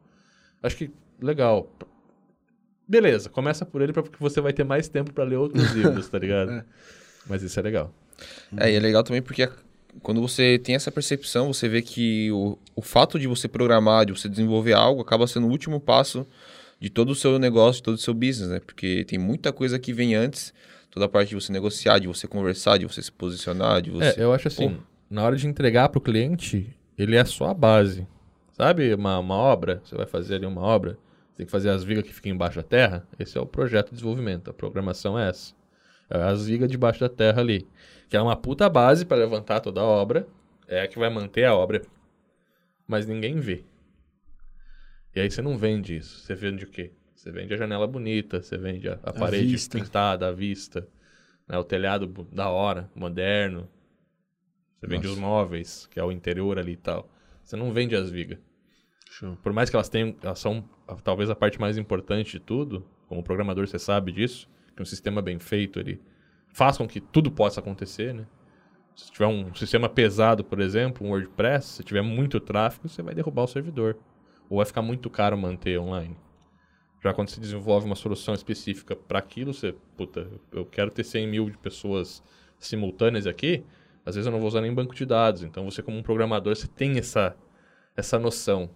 Acho que, legal. Beleza, começa por ele porque você vai ter mais tempo pra ler outros livros, tá ligado? É. Mas isso é legal. É, e é legal também porque quando você tem essa percepção, você vê que o, o fato de você programar, de você desenvolver algo, acaba sendo o último passo de todo o seu negócio, de todo o seu business, né? Porque tem muita coisa que vem antes, toda a parte de você negociar, de você conversar, de você se posicionar, de você... É, eu acho assim, Pô. na hora de entregar pro cliente, ele é só a base. Sabe uma, uma obra, você vai fazer ali uma obra, você tem que fazer as vigas que ficam embaixo da terra, esse é o projeto de desenvolvimento, a programação é essa. É as vigas debaixo da terra ali. Que é uma puta base para levantar toda a obra, é a que vai manter a obra, mas ninguém vê. E aí você não vende isso. Você vende o quê? Você vende a janela bonita, você vende a, a parede vista. pintada, a vista, né, o telhado da hora, moderno. Você vende Nossa. os móveis, que é o interior ali e tal. Você não vende as vigas. Show. Por mais que elas tenham, elas são talvez a parte mais importante de tudo, como programador você sabe disso, que um sistema bem feito ele faz com que tudo possa acontecer, né? Se tiver um sistema pesado, por exemplo, um WordPress, se tiver muito tráfego, você vai derrubar o servidor. Ou vai ficar muito caro manter online. Já quando você desenvolve uma solução específica para aquilo, você, puta, eu quero ter 100 mil de pessoas simultâneas aqui, às vezes eu não vou usar nem banco de dados. Então você, como um programador, você tem essa, essa noção.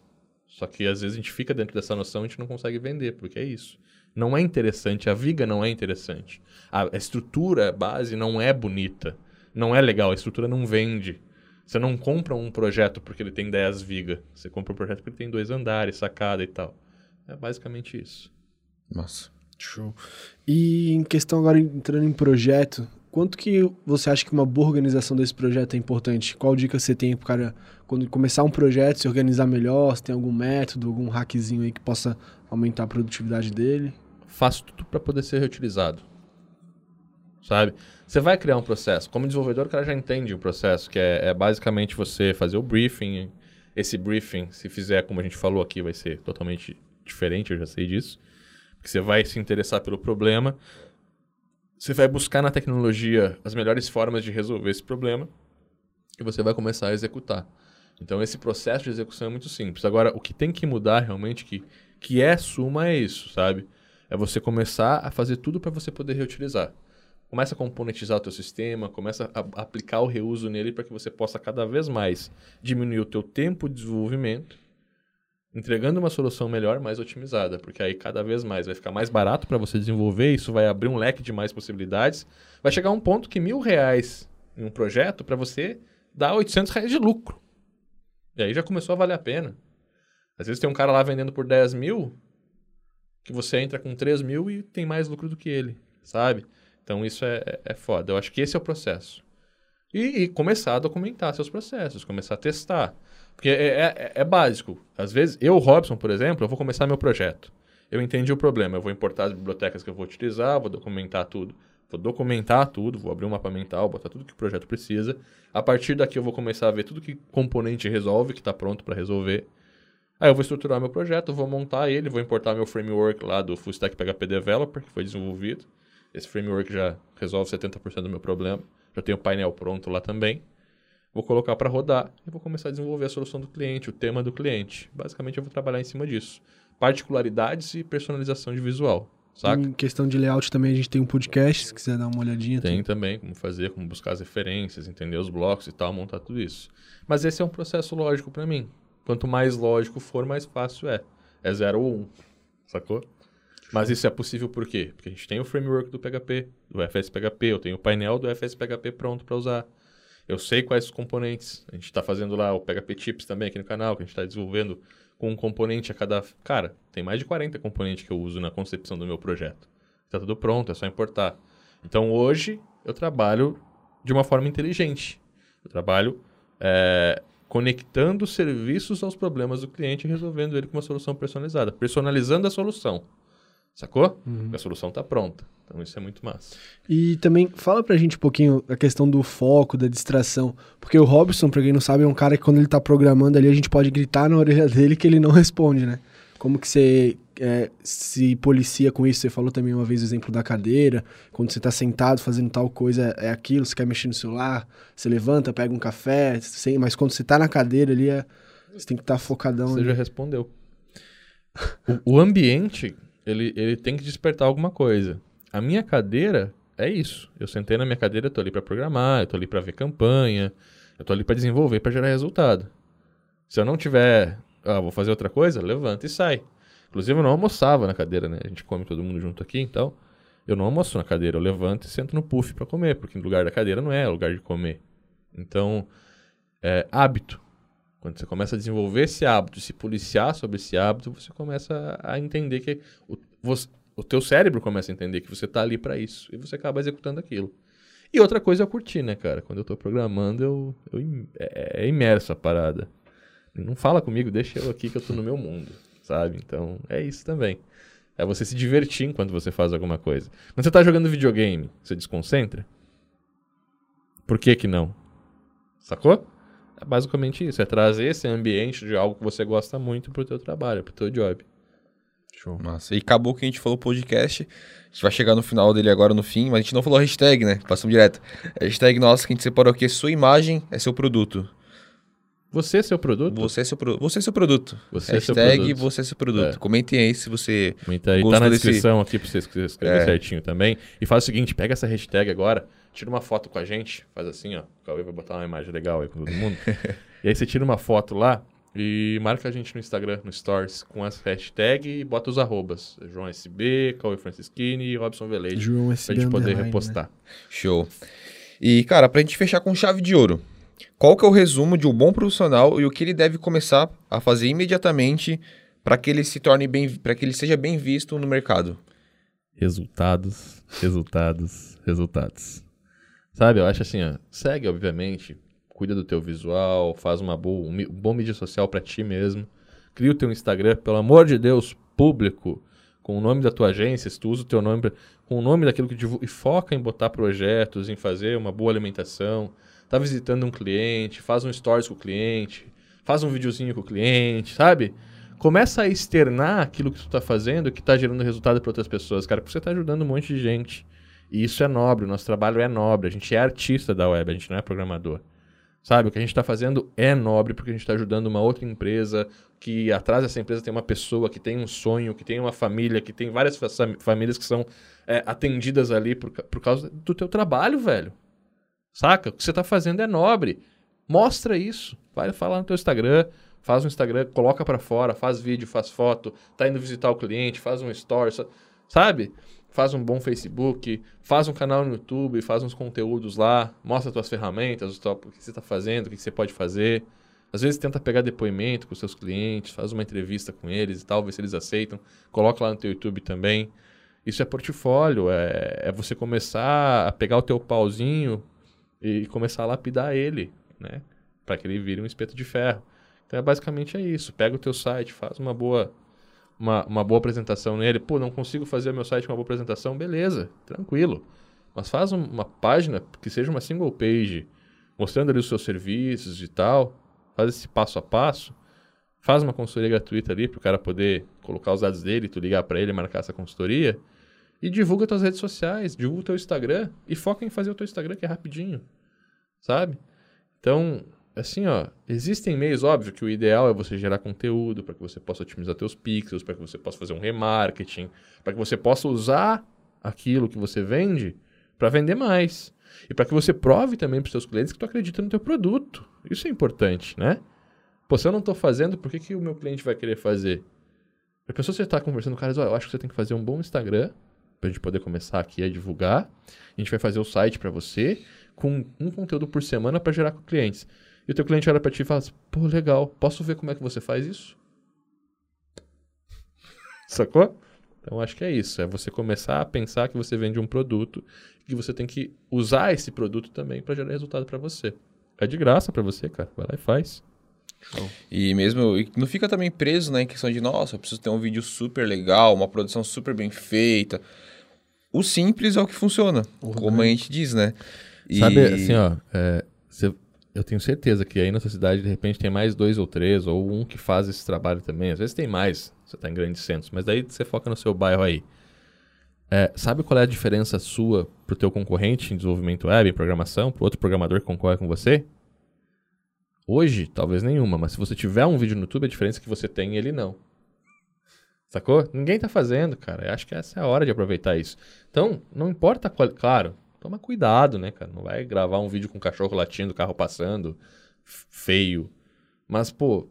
Só que às vezes a gente fica dentro dessa noção e a gente não consegue vender, porque é isso. Não é interessante, a viga não é interessante. A, a estrutura, base não é bonita. Não é legal, a estrutura não vende. Você não compra um projeto porque ele tem 10 vigas. Você compra um projeto porque ele tem dois andares, sacada e tal. É basicamente isso. Nossa. Show. E em questão agora entrando em projeto, quanto que você acha que uma boa organização desse projeto é importante? Qual dica você tem pro cara quando começar um projeto se organizar melhor? Se tem algum método, algum hackzinho aí que possa aumentar a produtividade dele? Faço tudo para poder ser reutilizado. Sabe? Você vai criar um processo. Como desenvolvedor, o cara já entende o processo, que é, é basicamente você fazer o briefing. Esse briefing, se fizer como a gente falou aqui, vai ser totalmente diferente, eu já sei disso. Porque você vai se interessar pelo problema. Você vai buscar na tecnologia as melhores formas de resolver esse problema. E você vai começar a executar. Então, esse processo de execução é muito simples. Agora, o que tem que mudar realmente, que, que é suma, é isso, sabe? É você começar a fazer tudo para você poder reutilizar. Começa a componentizar o teu sistema, começa a aplicar o reuso nele para que você possa cada vez mais diminuir o teu tempo de desenvolvimento, entregando uma solução melhor, mais otimizada, porque aí cada vez mais vai ficar mais barato para você desenvolver, isso vai abrir um leque de mais possibilidades. Vai chegar um ponto que mil reais em um projeto para você dá 800 reais de lucro. E aí já começou a valer a pena. Às vezes tem um cara lá vendendo por 10 mil, que você entra com 3 mil e tem mais lucro do que ele, sabe? Então isso é, é- é foda. Eu acho que esse é o processo. E, e começar a documentar seus processos, começar a testar. Porque é, é- é básico. Às vezes, eu, Robson, por exemplo, eu vou começar meu projeto. Eu entendi o problema. Eu vou importar as bibliotecas que eu vou utilizar, vou documentar tudo. Vou documentar tudo, vou abrir um mapa mental, botar tudo que o projeto precisa. A partir daqui eu vou começar a ver tudo que componente resolve, que está pronto para resolver. Aí eu vou estruturar meu projeto, vou montar ele, vou importar meu framework lá do Full Stack PHP Developer, que foi desenvolvido. Esse framework já resolve 70% do meu problema. Já tenho o painel pronto lá também. Vou colocar para rodar e vou começar a desenvolver a solução do cliente, o tema do cliente. Basicamente eu vou trabalhar em cima disso. Particularidades e personalização de visual. Saca? Em questão de layout também a gente tem um podcast, se quiser dar uma olhadinha. Tem também como fazer, como buscar as referências, entender os blocos e tal, montar tudo isso. Mas esse é um processo lógico para mim. Quanto mais lógico for, mais fácil é. É 0 ou 1, um, sacou? Mas isso é possível por quê? Porque a gente tem o framework do PHP, do FSPHP, eu tenho o painel do FSPHP pronto para usar. Eu sei quais os componentes. A gente está fazendo lá o PHP Chips também aqui no canal, que a gente está desenvolvendo com um componente a cada. Cara, tem mais de 40 componentes que eu uso na concepção do meu projeto. Está tudo pronto, é só importar. Então hoje eu trabalho de uma forma inteligente. Eu trabalho é, conectando serviços aos problemas do cliente e resolvendo ele com uma solução personalizada, personalizando a solução. Sacou? Uhum. A solução está pronta. Então isso é muito massa. E também fala pra gente um pouquinho a questão do foco, da distração. Porque o Robson, pra quem não sabe, é um cara que quando ele tá programando ali, a gente pode gritar na orelha dele que ele não responde, né? Como que você é, se policia com isso? Você falou também uma vez o exemplo da cadeira. Quando você tá sentado fazendo tal coisa, é aquilo, você quer mexer no celular, você levanta, pega um café, sem, mas quando você tá na cadeira ali, é, você tem que estar tá focadão. Você ali. já respondeu. o, o ambiente, ele, ele tem que despertar alguma coisa. A minha cadeira é isso. Eu sentei na minha cadeira, eu tô ali para programar, eu tô ali para ver campanha, eu tô ali para desenvolver, para gerar resultado. Se eu não tiver, ah, vou fazer outra coisa, levanta e sai. Inclusive eu não almoçava na cadeira, né? A gente come todo mundo junto aqui, então eu não almoço na cadeira, eu levanto e sento no puff para comer, porque no lugar da cadeira não é lugar de comer. Então, é hábito. Quando você começa a desenvolver esse hábito, se policiar sobre esse hábito, você começa a entender que o, você, o teu cérebro começa a entender que você está ali para isso e você acaba executando aquilo. E outra coisa é curtir, né, cara? Quando eu estou programando, eu, eu é, é, imerso a parada. Não fala comigo, deixa eu aqui que eu estou no meu mundo, sabe? Então, é isso também. É você se divertir enquanto você faz alguma coisa. Quando você está jogando videogame, você desconcentra? Por que que não? Sacou? É basicamente isso, é trazer esse ambiente de algo que você gosta muito pro teu trabalho, pro teu job. Show. Massa. E acabou que a gente falou podcast. A gente vai chegar no final dele agora no fim, mas a gente não falou hashtag, né? Passamos direto. A hashtag nossa que a gente separou aqui é sua imagem é seu produto. Você é seu produto? Você é seu, pro... você é seu produto. Você hashtag é seu produto. você é seu produto. É. Comentem aí se você. Comenta aí. Tá na descrição desse... aqui pra você escrever é. certinho também. E faz o seguinte: pega essa hashtag agora, tira uma foto com a gente, faz assim, ó. O Cauê vai botar uma imagem legal aí com todo mundo. e aí você tira uma foto lá e marca a gente no Instagram, no Stories, com as hashtags e bota os arrobas. João SB, Cauê Francisquini e Robson Velede. João SB. Pra gente poder repostar. Né? Show. E, cara, pra gente fechar com chave de ouro, qual que é o resumo de um bom profissional e o que ele deve começar a fazer imediatamente para que ele se torne bem, para que ele seja bem visto no mercado? Resultados, resultados, resultados. Sabe, eu acho assim, ó, segue, obviamente, cuida do teu visual, faz uma boa, um bom mídia social para ti mesmo. Cria o teu Instagram, pelo amor de Deus, público, com o nome da tua agência, se tu usa o teu nome, com o nome daquilo que divulga, e foca em botar projetos, em fazer uma boa alimentação. Tá visitando um cliente, faz um stories com o cliente, faz um videozinho com o cliente, sabe? Começa a externar aquilo que tu tá fazendo, que tá gerando resultado para outras pessoas, cara, porque você tá ajudando um monte de gente. E isso é nobre, o nosso trabalho é nobre, a gente é artista da web, a gente não é programador. Sabe, o que a gente está fazendo é nobre porque a gente está ajudando uma outra empresa, que atrás dessa empresa tem uma pessoa que tem um sonho, que tem uma família, que tem várias famílias que são é, atendidas ali por, por causa do teu trabalho, velho. Saca? O que você está fazendo é nobre. Mostra isso. Vai falar no teu Instagram, faz um Instagram, coloca para fora, faz vídeo, faz foto, tá indo visitar o cliente, faz um story, sabe? Faz um bom Facebook, faz um canal no YouTube, faz uns conteúdos lá, mostra suas ferramentas, o que você está fazendo, o que você pode fazer. Às vezes tenta pegar depoimento com seus clientes, faz uma entrevista com eles e tal, ver se eles aceitam. Coloca lá no teu YouTube também. Isso é portfólio, é, é você começar a pegar o teu pauzinho e começar a lapidar ele, né? Para que ele vire um espeto de ferro. Então, é basicamente é isso. Pega o teu site, faz uma boa uma, uma boa apresentação nele. Pô, não consigo fazer o meu site com uma boa apresentação, beleza, tranquilo. Mas faz um- uma página que seja uma single page, mostrando ali os seus serviços e tal. Faz esse passo a passo. Faz uma consultoria gratuita ali para o cara poder colocar os dados dele, tu ligar para ele, marcar essa consultoria. E divulga tuas redes sociais, divulga o teu Instagram e foca em fazer o teu Instagram que é rapidinho, sabe? Então, assim, ó, existem meios, óbvio que o ideal é você gerar conteúdo para que você possa otimizar teus pixels, para que você possa fazer um remarketing, para que você possa usar aquilo que você vende para vender mais. E para que você prove também para seus clientes que tu acredita no teu produto. Isso é importante, né? Pô, se eu não estou fazendo, por que, que o meu cliente vai querer fazer? A pessoa você está conversando com o cara ó, eu acho que você tem que fazer um bom Instagram para a gente poder começar aqui a divulgar. A gente vai fazer o site para você com um conteúdo por semana para gerar com clientes. E o teu cliente olha para ti e fala assim, pô, legal, posso ver como é que você faz isso? Sacou? Então acho que é isso, é você começar a pensar que você vende um produto e que você tem que usar esse produto também para gerar resultado para você. É de graça para você, cara. Vai lá e faz. E mesmo, e não fica também preso né, em questão de, nossa, eu preciso ter um vídeo super legal, uma produção super bem feita. O simples é o que funciona, como a gente diz, né? E- Sabe, assim, ó, é, eu tenho certeza que aí na sua cidade, de repente, tem mais dois ou três, ou um que faz esse trabalho também. Às vezes tem mais, você tá em grandes centros, mas daí você foca no seu bairro aí. É, sabe qual é a diferença sua pro teu concorrente em desenvolvimento web, em programação, pro outro programador que concorre com você? Hoje, talvez nenhuma, mas se você tiver um vídeo no YouTube, a diferença é que você tem e ele não. Sacou? Ninguém tá fazendo, cara. Eu acho que essa é a hora de aproveitar isso. Então, não importa qual. Claro, toma cuidado, né, cara? Não vai gravar um vídeo com um cachorro latindo, carro passando, feio. Mas, pô,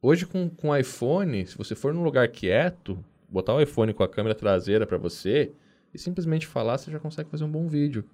hoje com, com iPhone, se você for num lugar quieto, botar o iPhone com a câmera traseira pra você e simplesmente falar, você já consegue fazer um bom vídeo.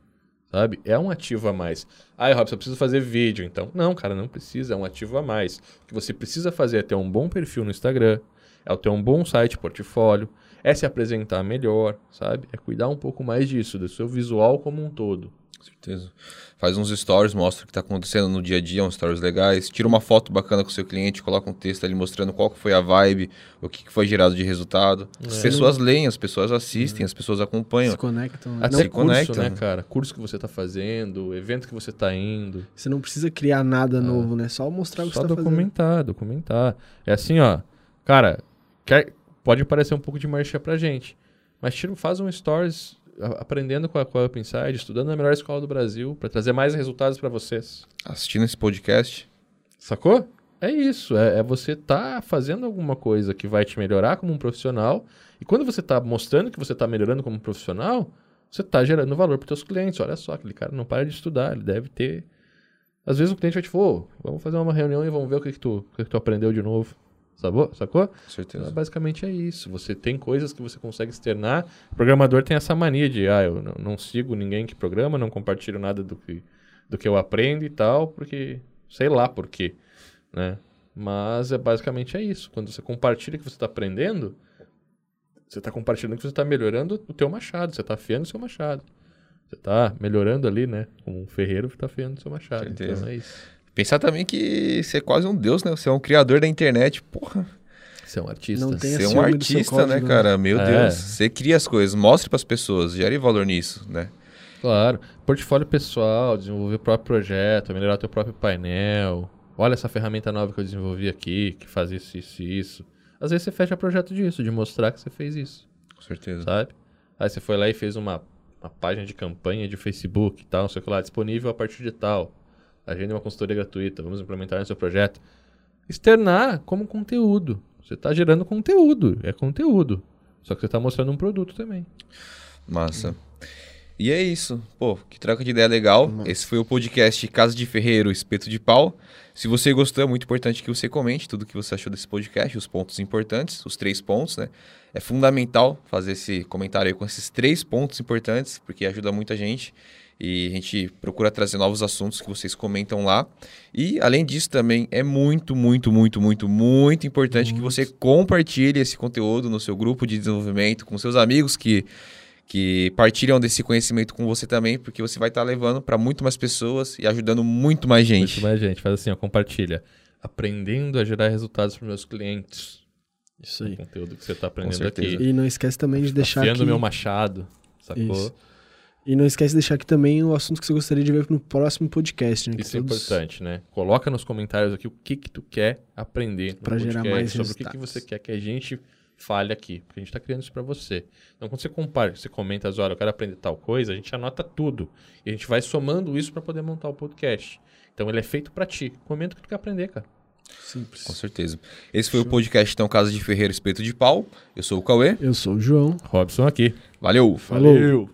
Sabe? É um ativo a mais. Ah, Robson, eu preciso fazer vídeo, então. Não, cara, não precisa, é um ativo a mais. O que você precisa fazer é ter um bom perfil no Instagram, é ter um bom site, portfólio, é se apresentar melhor, sabe? É cuidar um pouco mais disso, do seu visual como um todo. Com certeza. Faz uns stories, mostra o que está acontecendo no dia a dia, uns stories legais. Tira uma foto bacana com o seu cliente, coloca um texto ali mostrando qual que foi a vibe, o que, que foi gerado de resultado. As pessoas leem, as pessoas assistem, as pessoas acompanham. Se conectam. né? Até Não, se curso, conecta, né, né? cara? Curso que você tá fazendo, evento que você tá indo. você não precisa criar nada novo, né? Só mostrar o que Só você tá fazendo. documentar, documentar. É assim, ó. Cara, quer- pode parecer um pouco de marcha pra gente. Mas tira, faz um stories aprendendo com a, com a Up Inside, estudando na melhor escola do Brasil, pra trazer mais resultados pra vocês. Assistindo esse podcast, Sacou? É isso. É, é você tá fazendo alguma coisa que vai te melhorar como um profissional. E quando você tá mostrando que você tá melhorando como profissional, você tá gerando valor para teus clientes. Olha só, aquele cara não para de estudar, ele deve ter. Às vezes o cliente vai te falar, "Ô, vamos fazer uma reunião e vamos ver o que, que, tu, o que, que tu aprendeu de novo. Sacou? Sacou? com Então, certeza. basicamente é isso. Você tem coisas que você consegue externar. O programador tem essa mania de, ah, eu não, não sigo ninguém que programa, não compartilho nada do que, do que eu aprendo e tal, porque sei lá por quê, né? Mas é basicamente é isso. Quando você compartilha que você está aprendendo, você está compartilhando que você está melhorando o teu machado, você está afiando o seu machado. Você está melhorando ali, né? Como um ferreiro está afiando o seu machado. Certeza. Então é isso. Pensar também que você é quase um deus, né? Você é um criador da internet, porra. Você é um artista. Não tem Você é um artista, código, né, né? cara? Meu É. Deus. Você cria as coisas, mostre pras pessoas, gere valor nisso, né? Claro. Portfólio pessoal, desenvolver o próprio projeto, melhorar teu próprio painel. Olha essa ferramenta nova que eu desenvolvi aqui, que faz isso, isso e isso. Às vezes você fecha projeto disso, de mostrar que você fez isso, Com certeza. sabe? Aí você foi lá e fez uma, uma página de campanha de Facebook e tal, não sei o que lá, disponível a partir de tal. Agenda uma consultoria gratuita, vamos implementar no seu projeto. Externar como conteúdo. Você está gerando conteúdo, é conteúdo. Só que você está mostrando um produto também. Massa. E é isso. Pô, que troca de ideia legal. Esse foi o podcast Casa de Ferreiro, Espeto de Pau. Se você gostou, é muito importante que você comente tudo o que você achou desse podcast, os pontos importantes, os três pontos, né? É fundamental fazer esse comentário aí com esses três pontos importantes, porque ajuda muita gente. E a gente procura trazer novos assuntos que vocês comentam lá. E, além disso, também é muito, muito, muito, muito, muito importante que você compartilhe esse conteúdo no seu grupo de desenvolvimento, com seus amigos que que partilham desse conhecimento com você também, porque você vai estar levando para muito mais pessoas e ajudando muito mais gente. Muito mais gente. Faz assim, ó, compartilha. Aprendendo a gerar resultados para meus clientes. Isso o aí. conteúdo que você tá aprendendo aqui. E não esquece também de deixar Afiando aqui... meu machado, sacou? Isso. E não esquece de deixar aqui também o assunto que você gostaria de ver no próximo podcast, né? Isso é todos- importante, né? Coloca nos comentários aqui o que que tu quer aprender Pra gerar mais sobre o que, que você quer que a gente fale aqui, porque a gente tá criando isso pra você. Então quando você compara, você comenta as horas, eu quero aprender tal coisa, a gente anota tudo e a gente vai somando isso pra poder montar o podcast. Então ele é feito pra ti. Comenta o que tu quer aprender, cara. Simples. Com certeza. Esse foi o podcast, então, Casa de Ferreiro Espeto de Pau. Eu sou o Cauê. Eu sou o João. Robson aqui. Valeu! Falou. Valeu.